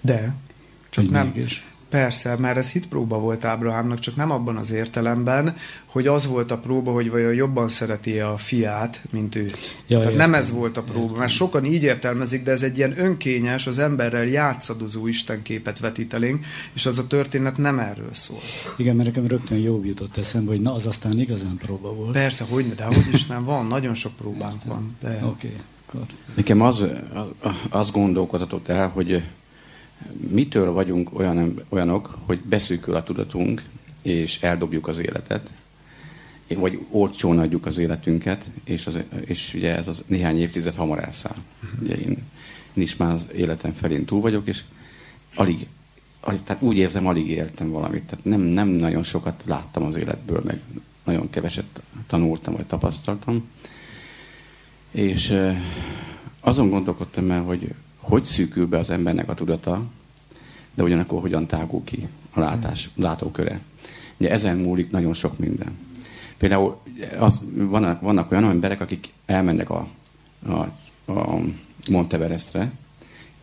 De, csak Hogy nem, mégis. Persze, mert ez hitpróba volt Ábrahámnak, csak nem abban az értelemben, hogy az volt a próba, hogy vajon jobban szereti a fiát, mint őt. Ja, Tehát értem. nem ez volt a próba, mert sokan így értelmezik, de ez egy ilyen önkényes, az emberrel játszadozó istenképet vetít elénk, és az a történet nem erről szól. Igen, mert nekem rögtön jobb jutott eszembe, hogy na, az aztán igazán próba volt. Persze, hogy de hogy is nem van, nagyon sok próbánk van. De... Oké, okay. Nekem az, az, az gondolkodhatott el, hogy mitől vagyunk olyan, olyanok, hogy beszűkül a tudatunk, és eldobjuk az életet, vagy olcsón adjuk az életünket, és, az, és ugye ez az néhány évtized hamar elszáll. Ugye én, én is már az életem felén túl vagyok, és alig, alig tehát úgy érzem, alig éltem valamit. Tehát nem, nem nagyon sokat láttam az életből, meg nagyon keveset tanultam, vagy tapasztaltam. És azon gondolkodtam el, hogy hogy szűkül be az embernek a tudata, de ugyanakkor hogyan tágul ki a látás, látóköre. Ugye ezen múlik nagyon sok minden. Például az, vannak, vannak olyan emberek, akik elmennek a, a, a Monteverestre,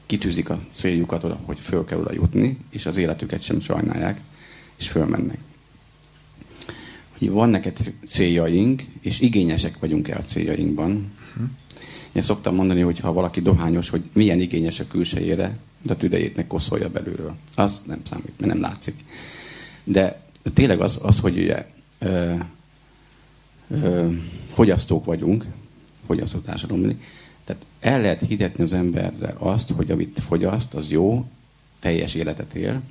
kitűzik a céljukat oda, hogy föl kell oda jutni, és az életüket sem sajnálják, és fölmennek. Hogy van neked céljaink, és igényesek vagyunk el a céljainkban. Én szoktam mondani, hogy ha valaki dohányos, hogy milyen igényes a külsejére, de a tüdejét meg koszolja belülről. Az nem számít, mert nem látszik. De tényleg az, az hogy ugye ö, ö, fogyasztók vagyunk, fogyasztó társadalom, tehát el lehet hitetni az emberre azt, hogy amit fogyaszt, az jó, teljes életet él,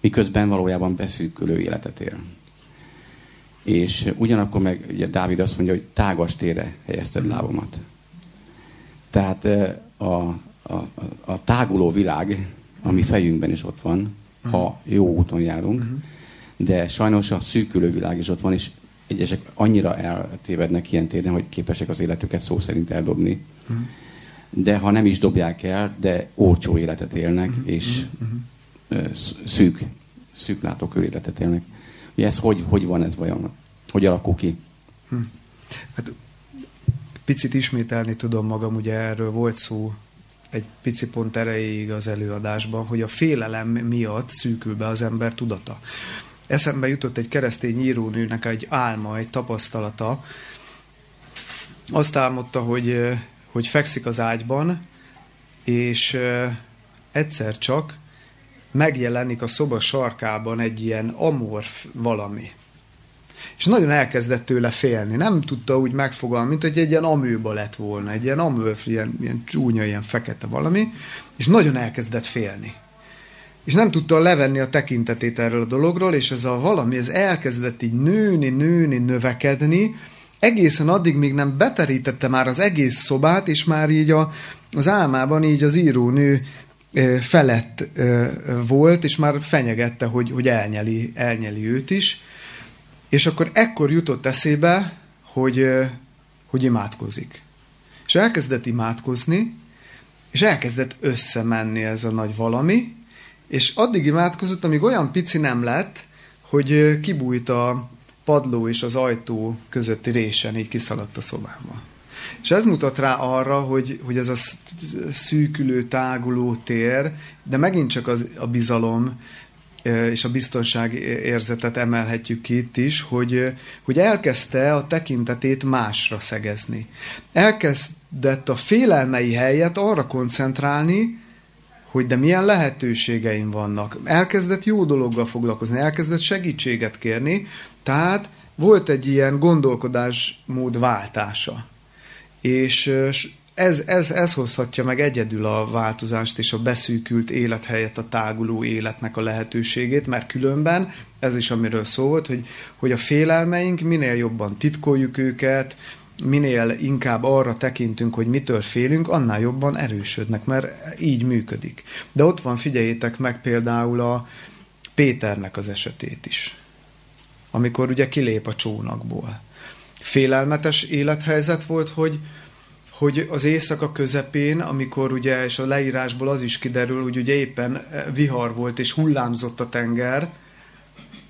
miközben valójában beszűkülő életet él. És ugyanakkor meg ugye Dávid azt mondja, hogy tágas térre helyezted lábomat. Tehát eh, a, a, a táguló világ, ami fejünkben is ott van, ha jó úton járunk, de sajnos a szűkülő világ is ott van, és egyesek annyira eltévednek ilyen téren, hogy képesek az életüket szó szerint eldobni. De ha nem is dobják el, de olcsó életet élnek, és szűk, szűk látókör életet élnek. Ugye ez hogy, hogy van ez vajon? Hogy alakul ki? Hát picit ismételni tudom magam, ugye erről volt szó egy pici pont erejéig az előadásban, hogy a félelem miatt szűkül be az ember tudata. Eszembe jutott egy keresztény írónőnek egy álma, egy tapasztalata. Azt álmodta, hogy, hogy fekszik az ágyban, és egyszer csak megjelenik a szoba sarkában egy ilyen amorf valami. És nagyon elkezdett tőle félni. Nem tudta úgy megfogalmazni, mint hogy egy ilyen amőba lett volna, egy ilyen amőf, ilyen, ilyen csúnya, ilyen fekete valami, és nagyon elkezdett félni. És nem tudta levenni a tekintetét erről a dologról, és ez a valami, ez elkezdett így nőni, nőni, növekedni, egészen addig, míg nem beterítette már az egész szobát, és már így a, az álmában így az írónő felett volt, és már fenyegette, hogy, hogy elnyeli, elnyeli őt is. És akkor ekkor jutott eszébe, hogy, hogy imádkozik. És elkezdett imádkozni, és elkezdett összemenni ez a nagy valami, és addig imádkozott, amíg olyan pici nem lett, hogy kibújt a padló és az ajtó közötti résen, így kiszaladt a szobába. És ez mutat rá arra, hogy, hogy ez a szűkülő, táguló tér, de megint csak az, a bizalom és a biztonság érzetet emelhetjük ki itt is, hogy, hogy elkezdte a tekintetét másra szegezni. Elkezdett a félelmei helyet arra koncentrálni, hogy de milyen lehetőségeim vannak. Elkezdett jó dologgal foglalkozni, elkezdett segítséget kérni, tehát volt egy ilyen gondolkodásmód váltása. És ez, ez, ez hozhatja meg egyedül a változást és a beszűkült élet helyett a táguló életnek a lehetőségét, mert különben, ez is amiről szó volt, hogy, hogy a félelmeink minél jobban titkoljuk őket, minél inkább arra tekintünk, hogy mitől félünk, annál jobban erősödnek, mert így működik. De ott van, figyeljétek meg például a Péternek az esetét is, amikor ugye kilép a csónakból. Félelmetes élethelyzet volt, hogy, hogy az éjszaka közepén, amikor ugye, és a leírásból az is kiderül, hogy ugye éppen vihar volt, és hullámzott a tenger,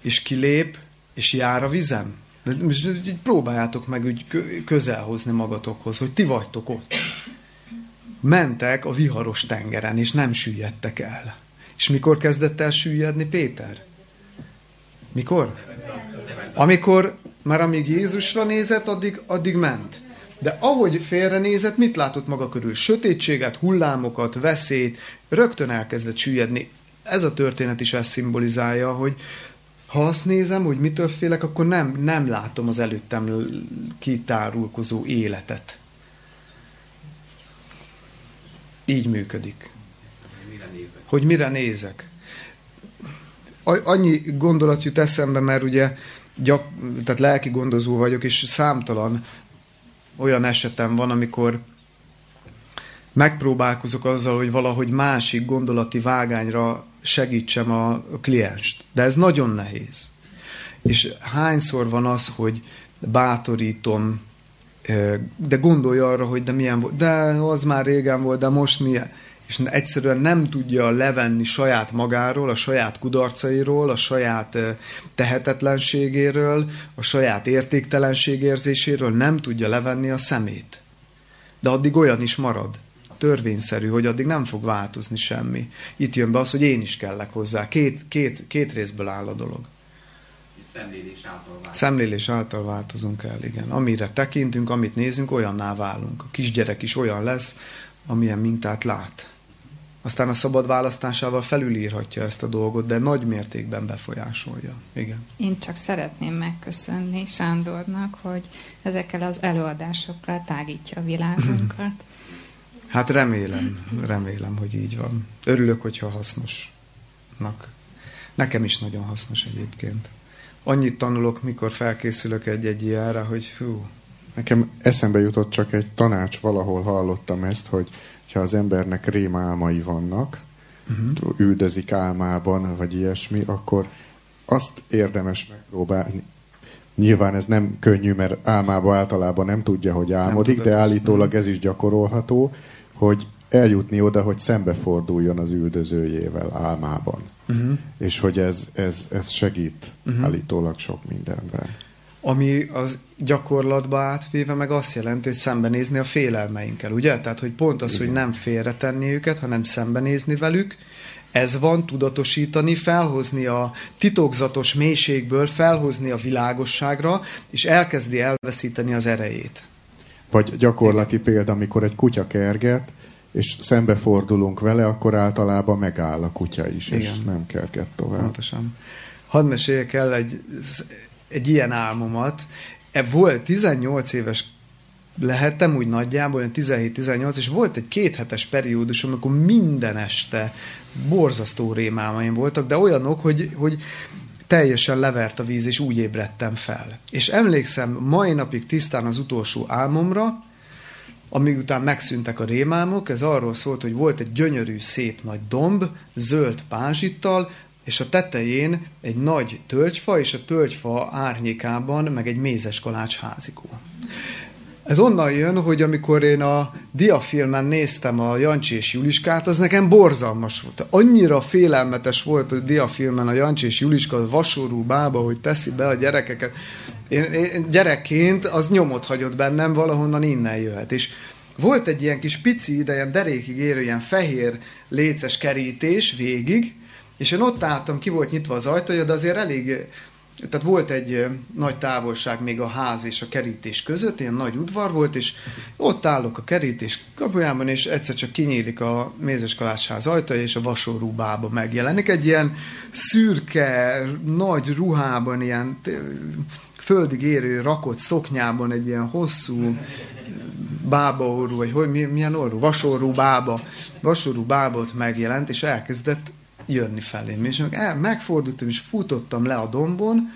és kilép, és jár a vizem. Most próbáljátok meg úgy közel hozni magatokhoz, hogy ti vagytok ott. Mentek a viharos tengeren, és nem süllyedtek el. És mikor kezdett el süllyedni Péter? Mikor? Amikor, már amíg Jézusra nézett, addig, addig ment. De ahogy félrenézett, mit látott maga körül? Sötétséget, hullámokat, veszélyt, rögtön elkezdett süllyedni. Ez a történet is ezt szimbolizálja, hogy, ha azt nézem, hogy mitől félek, akkor nem, nem látom az előttem kitárulkozó életet. Így működik. Hogy mire nézek. Annyi gondolat jut eszembe, mert ugye gyak, tehát lelki gondozó vagyok, és számtalan olyan esetem van, amikor megpróbálkozok azzal, hogy valahogy másik gondolati vágányra segítsem a klienst. De ez nagyon nehéz. És hányszor van az, hogy bátorítom, de gondolja arra, hogy de milyen volt, de az már régen volt, de most milyen. És egyszerűen nem tudja levenni saját magáról, a saját kudarcairól, a saját tehetetlenségéről, a saját értéktelenségérzéséről, nem tudja levenni a szemét. De addig olyan is marad törvényszerű, hogy addig nem fog változni semmi. Itt jön be az, hogy én is kellek hozzá. Két, két, két részből áll a dolog. Szemlélés által változunk. Szemlélés által változunk el, igen. Amire tekintünk, amit nézünk, olyanná válunk. A kisgyerek is olyan lesz, amilyen mintát lát. Aztán a szabad választásával felülírhatja ezt a dolgot, de nagy mértékben befolyásolja. Igen. Én csak szeretném megköszönni Sándornak, hogy ezekkel az előadásokkal tágítja a világunkat. Hát remélem, remélem, hogy így van. Örülök, hogyha hasznosnak. Nekem is nagyon hasznos egyébként. Annyit tanulok, mikor felkészülök egy-egy ilyenre, hogy hú. Nekem eszembe jutott csak egy tanács, valahol hallottam ezt, hogy ha az embernek rémálmai vannak, uh-huh. üldözik álmában, vagy ilyesmi, akkor azt érdemes megpróbálni. Nyilván ez nem könnyű, mert álmában általában nem tudja, hogy álmodik, de állítólag ez is gyakorolható, hogy eljutni oda, hogy szembeforduljon az üldözőjével álmában. Uh-huh. És hogy ez, ez, ez segít uh-huh. állítólag sok mindenben. Ami az gyakorlatba átvéve meg azt jelenti, hogy szembenézni a félelmeinkkel, ugye? Tehát, hogy pont az, Igen. hogy nem félretenni őket, hanem szembenézni velük, ez van tudatosítani, felhozni a titokzatos mélységből, felhozni a világosságra, és elkezdi elveszíteni az erejét. Vagy gyakorlati példa, amikor egy kutya kerget, és szembefordulunk vele, akkor általában megáll a kutya is, Igen. és nem kerget tovább. Pontosan. Hadd meséljek el egy, egy ilyen álmomat. E volt 18 éves lehettem úgy nagyjából, 17-18, és volt egy kéthetes periódus, amikor minden este borzasztó rémálmaim voltak, de olyanok, hogy, hogy teljesen levert a víz, és úgy ébredtem fel. És emlékszem mai napig tisztán az utolsó álmomra, amíg után megszűntek a rémálmok, ez arról szólt, hogy volt egy gyönyörű, szép nagy domb, zöld pázsittal, és a tetején egy nagy tölgyfa, és a tölgyfa árnyékában meg egy mézes kalács házikó. Ez onnan jön, hogy amikor én a diafilmen néztem a Jancsi és Juliskát, az nekem borzalmas volt. Annyira félelmetes volt a diafilmen a Jancsi és Juliska, a vasorú bába, hogy teszi be a gyerekeket. Én, én gyerekként az nyomot hagyott bennem, valahonnan innen jöhet. És volt egy ilyen kis pici, de ilyen derékig érő, ilyen fehér léces kerítés végig, és én ott álltam, ki volt nyitva az ajtaja, de azért elég tehát volt egy nagy távolság még a ház és a kerítés között, ilyen nagy udvar volt, és ott állok a kerítés kapujában, és egyszer csak kinyílik a mézeskalácsház ajtaja, és a vasorú bába megjelenik. Egy ilyen szürke, nagy ruhában, ilyen földig érő, rakott szoknyában, egy ilyen hosszú bába orru, vagy hogy, milyen orru? Vasorú bába. Vasorú bábot megjelent, és elkezdett jönni felém. És el, megfordultam, és futottam le a dombon,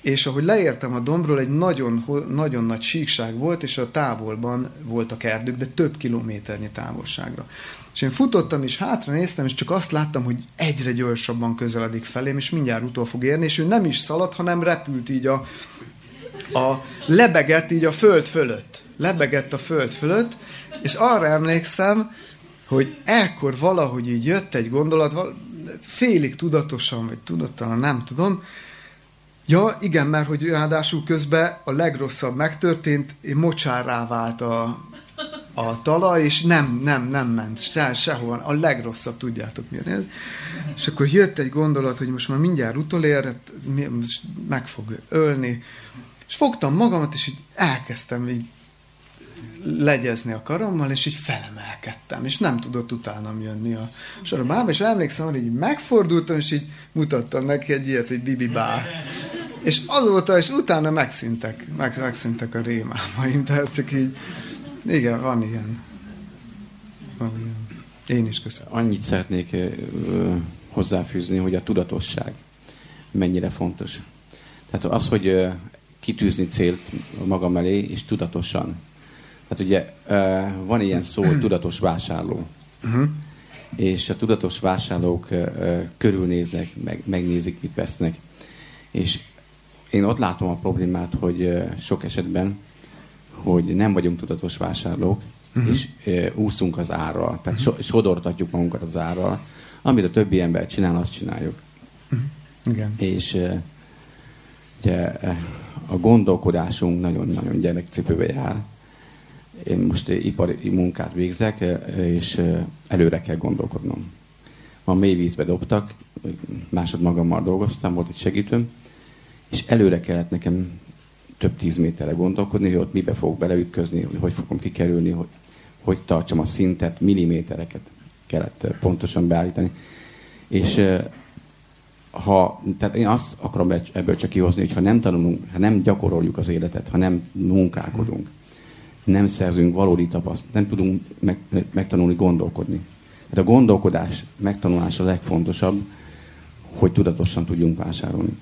és ahogy leértem a dombról, egy nagyon, nagyon nagy síkság volt, és a távolban voltak erdők, de több kilométernyi távolságra. És én futottam, és hátra néztem, és csak azt láttam, hogy egyre gyorsabban közeledik felém, és mindjárt utol fog érni, és ő nem is szaladt, hanem repült így a, a lebegett így a föld fölött. Lebegett a föld fölött, és arra emlékszem, hogy ekkor valahogy így jött egy gondolat, félig tudatosan, vagy tudattalan, nem tudom. Ja, igen, mert hogy ráadásul közben a legrosszabb megtörtént, mocsárrá vált a, a talaj, és nem, nem, nem ment se, sehol. A legrosszabb, tudjátok mi ez. És akkor jött egy gondolat, hogy most már mindjárt utolér, meg fog ölni. És fogtam magamat, és így elkezdtem így legyezni a karommal, és így felemelkedtem, és nem tudott utánam jönni a soromában, és emlékszem, hogy így megfordultam, és így mutattam neki egy ilyet, hogy bibi bá. És azóta, és utána megszűntek, meg, megszűntek a rémálmaim, tehát csak így, igen, van ilyen. Van ilyen. Én is köszönöm. Annyit szeretnék hozzáfűzni, hogy a tudatosság mennyire fontos. Tehát az, hogy kitűzni célt magam elé, és tudatosan Hát ugye van ilyen szó, hogy tudatos vásárló. Uh-huh. És a tudatos vásárlók körülnéznek, meg, megnézik, mit vesznek. És én ott látom a problémát, hogy sok esetben, hogy nem vagyunk tudatos vásárlók, uh-huh. és úszunk az árral. Tehát uh-huh. sodortatjuk magunkat az árral. Amit a többi ember csinál, azt csináljuk. Uh-huh. Igen. És ugye, a gondolkodásunk nagyon-nagyon gyerekcipőbe jár én most ipari munkát végzek, és előre kell gondolkodnom. Ma mély vízbe dobtak, másod magammal dolgoztam, volt egy segítőm, és előre kellett nekem több tíz méterre gondolkodni, hogy ott mibe fogok beleütközni, hogy hogy fogom kikerülni, hogy hogy tartsam a szintet, millimétereket kellett pontosan beállítani. És ha, tehát én azt akarom ebből csak kihozni, hogy ha nem tanulunk, ha nem gyakoroljuk az életet, ha nem munkálkodunk, nem szerzünk valódi tapasztalatot, nem tudunk meg, megtanulni gondolkodni. Tehát a gondolkodás megtanulása a legfontosabb, hogy tudatosan tudjunk vásárolni.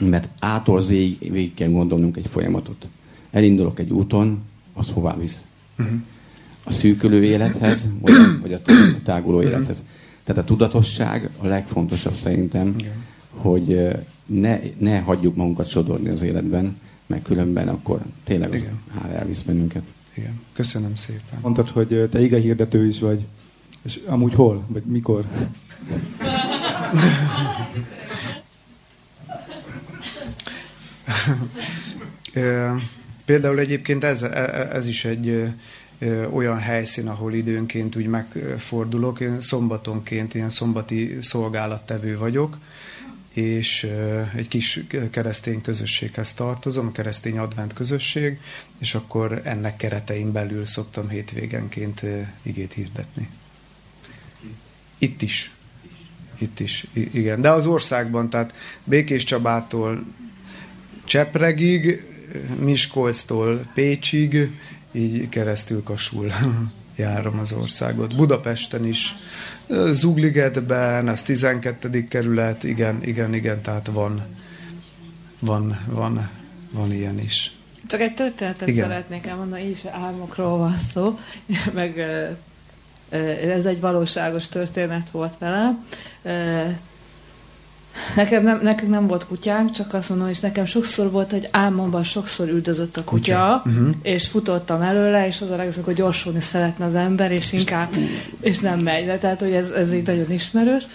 Mert ától végig, végig kell gondolnunk egy folyamatot. Elindulok egy úton, az hová visz? Uh-huh. A szűkülő élethez, vagy a, vagy a táguló uh-huh. élethez. Tehát a tudatosság a legfontosabb szerintem, hogy ne, ne hagyjuk magunkat sodorni az életben, meg különben akkor tényleg az hál elvisz bennünket. Igen, köszönöm szépen. Mondtad, hogy te ige hirdető is vagy, és amúgy hol, vagy mikor? Például egyébként ez, e, e, ez is egy olyan helyszín, ahol időnként úgy megfordulok. Én szombatonként ilyen szombati szolgálattevő vagyok, és egy kis keresztény közösséghez tartozom, a keresztény advent közösség, és akkor ennek keretein belül szoktam hétvégenként igét hirdetni. Itt is. Itt is, igen. De az országban, tehát Békés Csabától Csepregig, Miskolctól Pécsig, így keresztül kasul járom az országot. Budapesten is, Zugligetben, az 12. kerület, igen, igen, igen, tehát van, van, van, van ilyen is. Csak egy történetet igen. szeretnék elmondani, így is álmokról van szó, meg ez egy valóságos történet volt velem. Nekem nem, nekem nem volt kutyánk, csak azt mondom, és nekem sokszor volt, hogy álmomban sokszor üldözött a kutya, kutya. Uh-huh. és futottam előle, és az a legjobb, hogy gyorsulni szeretne az ember, és inkább, és nem megy. De tehát, hogy ez, ez így nagyon ismerős.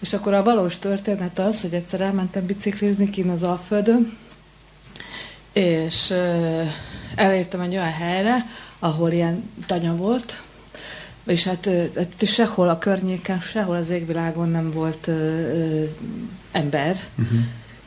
És akkor a valós történet az, hogy egyszer elmentem biciklizni kín az Alföldön, és uh, elértem egy olyan helyre, ahol ilyen tanya volt, és hát, hát sehol a környéken, sehol az égvilágon nem volt ö, ö, ember, uh-huh.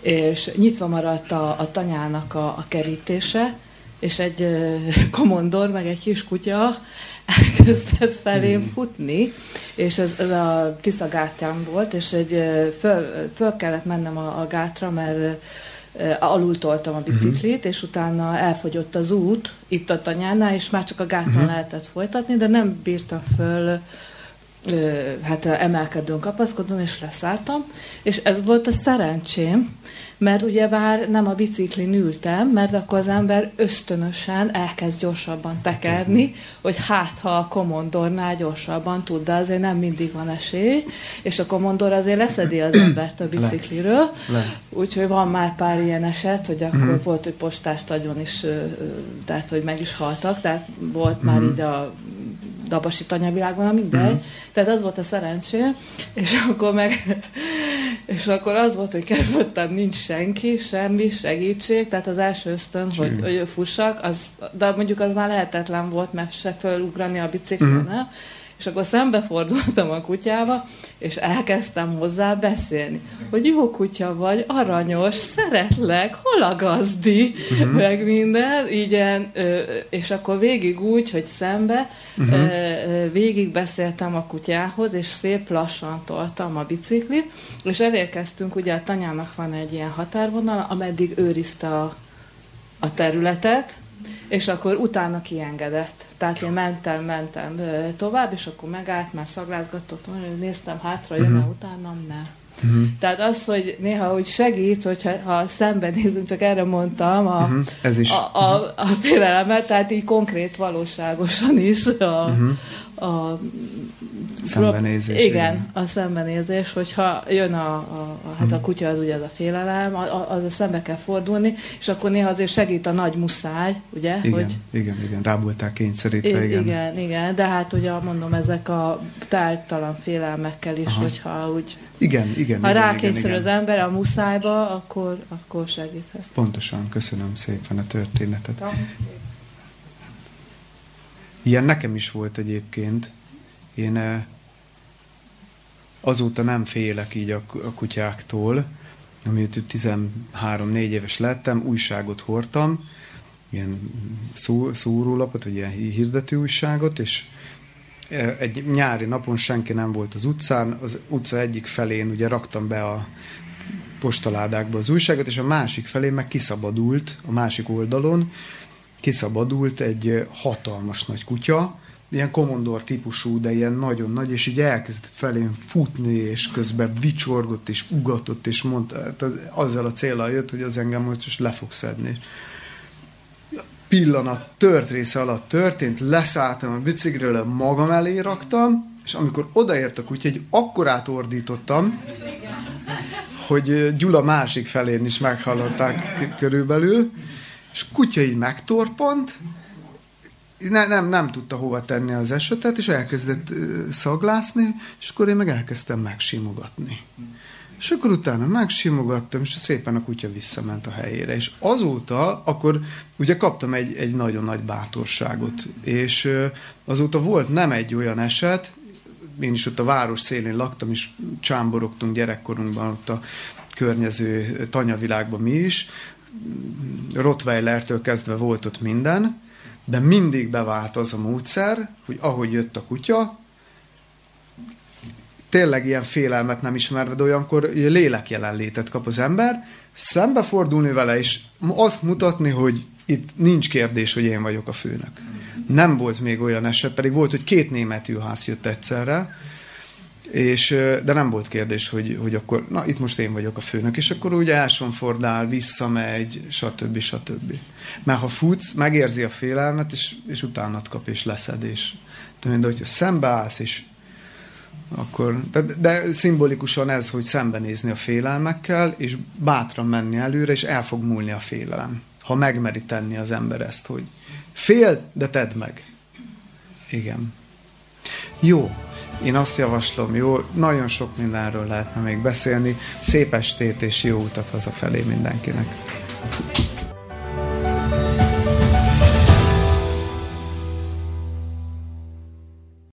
és nyitva maradt a, a tanyának a, a kerítése, és egy ö, komondor, meg egy kis kutya elkezdett felém uh-huh. futni, és ez, ez a Tisza gátján volt, és egy föl, föl kellett mennem a, a gátra, mert alul toltam a biciklit, uh-huh. és utána elfogyott az út itt a tanyánál, és már csak a gáton uh-huh. lehetett folytatni, de nem bírtam föl hát emelkedőn kapaszkodom, és leszálltam, és ez volt a szerencsém, mert ugyebár nem a biciklin ültem, mert akkor az ember ösztönösen elkezd gyorsabban tekerni, hogy hát ha a komondornál gyorsabban tud, de azért nem mindig van esély, és a komondor azért leszedi az embert a bicikliről, úgyhogy van már pár ilyen eset, hogy akkor uh-huh. volt, hogy postást agyon is, tehát hogy meg is haltak, tehát volt már így a Dabasi tanyavilágban, mindegy. Uh-huh. Tehát az volt a szerencsé, és akkor meg, és akkor az volt, hogy kerültem, nincs senki, semmi segítség, tehát az első ösztön, hogy, hogy fussak, az, de mondjuk az már lehetetlen volt, mert se fölugrani a biciklen, uh-huh. És akkor szembefordultam a kutyába, és elkezdtem hozzá beszélni, hogy jó kutya vagy, aranyos, szeretlek, hol a gazdi, uh-huh. meg minden, igen, és akkor végig úgy, hogy szembe, uh-huh. végig beszéltem a kutyához, és szép lassan toltam a biciklit, és elérkeztünk, ugye a tanyának van egy ilyen határvonal, ameddig őrizte a, a területet, és akkor utána kiengedett. Tehát én mentem, mentem tovább, és akkor megállt, már szaglázgatott, néztem hátra, jön uh-huh. utánam, nem. Uh-huh. Tehát az, hogy néha úgy segít, hogyha ha szembenézünk, csak erre mondtam a, uh-huh. Ez is. a, a, a félelemet, tehát így konkrét valóságosan is a, uh-huh. A Szembenézés. Igen, igen, a szembenézés, hogyha jön a, a, a hát a mhm. kutya, az ugye az a félelem, az a szembe kell fordulni, és akkor néha azért segít a nagy muszáj, ugye? Igen, hogy, igen, igen, rábulták kényszerítve, igen. Igen, igen, de hát ugye mondom, ezek a tártalan félelmekkel is, Aha. hogyha úgy igen, igen. Ha rákényszerül az ember a muszájba, akkor, akkor segíthet. Pontosan, köszönöm szépen a történetet. Ilyen nekem is volt egyébként. Én eh, azóta nem félek így a, kutyáktól, amit 13-4 éves lettem, újságot hordtam, ilyen szó, szórólapot, vagy ilyen hirdető újságot, és e, egy nyári napon senki nem volt az utcán, az utca egyik felén ugye raktam be a postaládákba az újságot, és a másik felén meg kiszabadult, a másik oldalon kiszabadult egy hatalmas nagy kutya, ilyen komondor típusú, de ilyen nagyon nagy, és így elkezdett felén futni, és közben vicsorgott, és ugatott, és mondta, hát az, azzal a célral jött, hogy az engem most is le fog szedni. Pillanat tört része alatt történt, leszálltam a bicikről, magam elé raktam, és amikor odaért a kutya, egy akkorát ordítottam, hogy Gyula másik felén is meghallották körülbelül, és kutya így megtorpant, ne, nem, nem tudta hova tenni az esetet, és elkezdett szaglászni, és akkor én meg elkezdtem megsimogatni. És akkor utána megsimogattam, és szépen a kutya visszament a helyére. És azóta, akkor ugye kaptam egy, egy nagyon nagy bátorságot, és azóta volt nem egy olyan eset, én is ott a város szélén laktam, és csámborogtunk gyerekkorunkban ott a környező tanyavilágban mi is. Rottweilertől kezdve volt ott minden, de mindig bevált az a módszer, hogy ahogy jött a kutya, tényleg ilyen félelmet nem ismerve, de olyankor lélek jelenlétet kap az ember, szembefordulni vele, és azt mutatni, hogy itt nincs kérdés, hogy én vagyok a főnök. Nem volt még olyan eset, pedig volt, hogy két német űrház jött egyszerre, és, de nem volt kérdés, hogy, hogy akkor, na itt most én vagyok a főnök, és akkor úgy elsonfordál, visszamegy, stb. stb. Mert ha futsz, megérzi a félelmet, és, és utánat kap, és leszed, és de hogyha szembeállsz, és akkor, de, de szimbolikusan ez, hogy szembenézni a félelmekkel, és bátran menni előre, és el fog múlni a félelem. Ha megmeri tenni az ember ezt, hogy fél, de tedd meg. Igen. Jó, én azt javaslom, jó, nagyon sok mindenről lehetne még beszélni. Szép estét és jó utat hazafelé mindenkinek.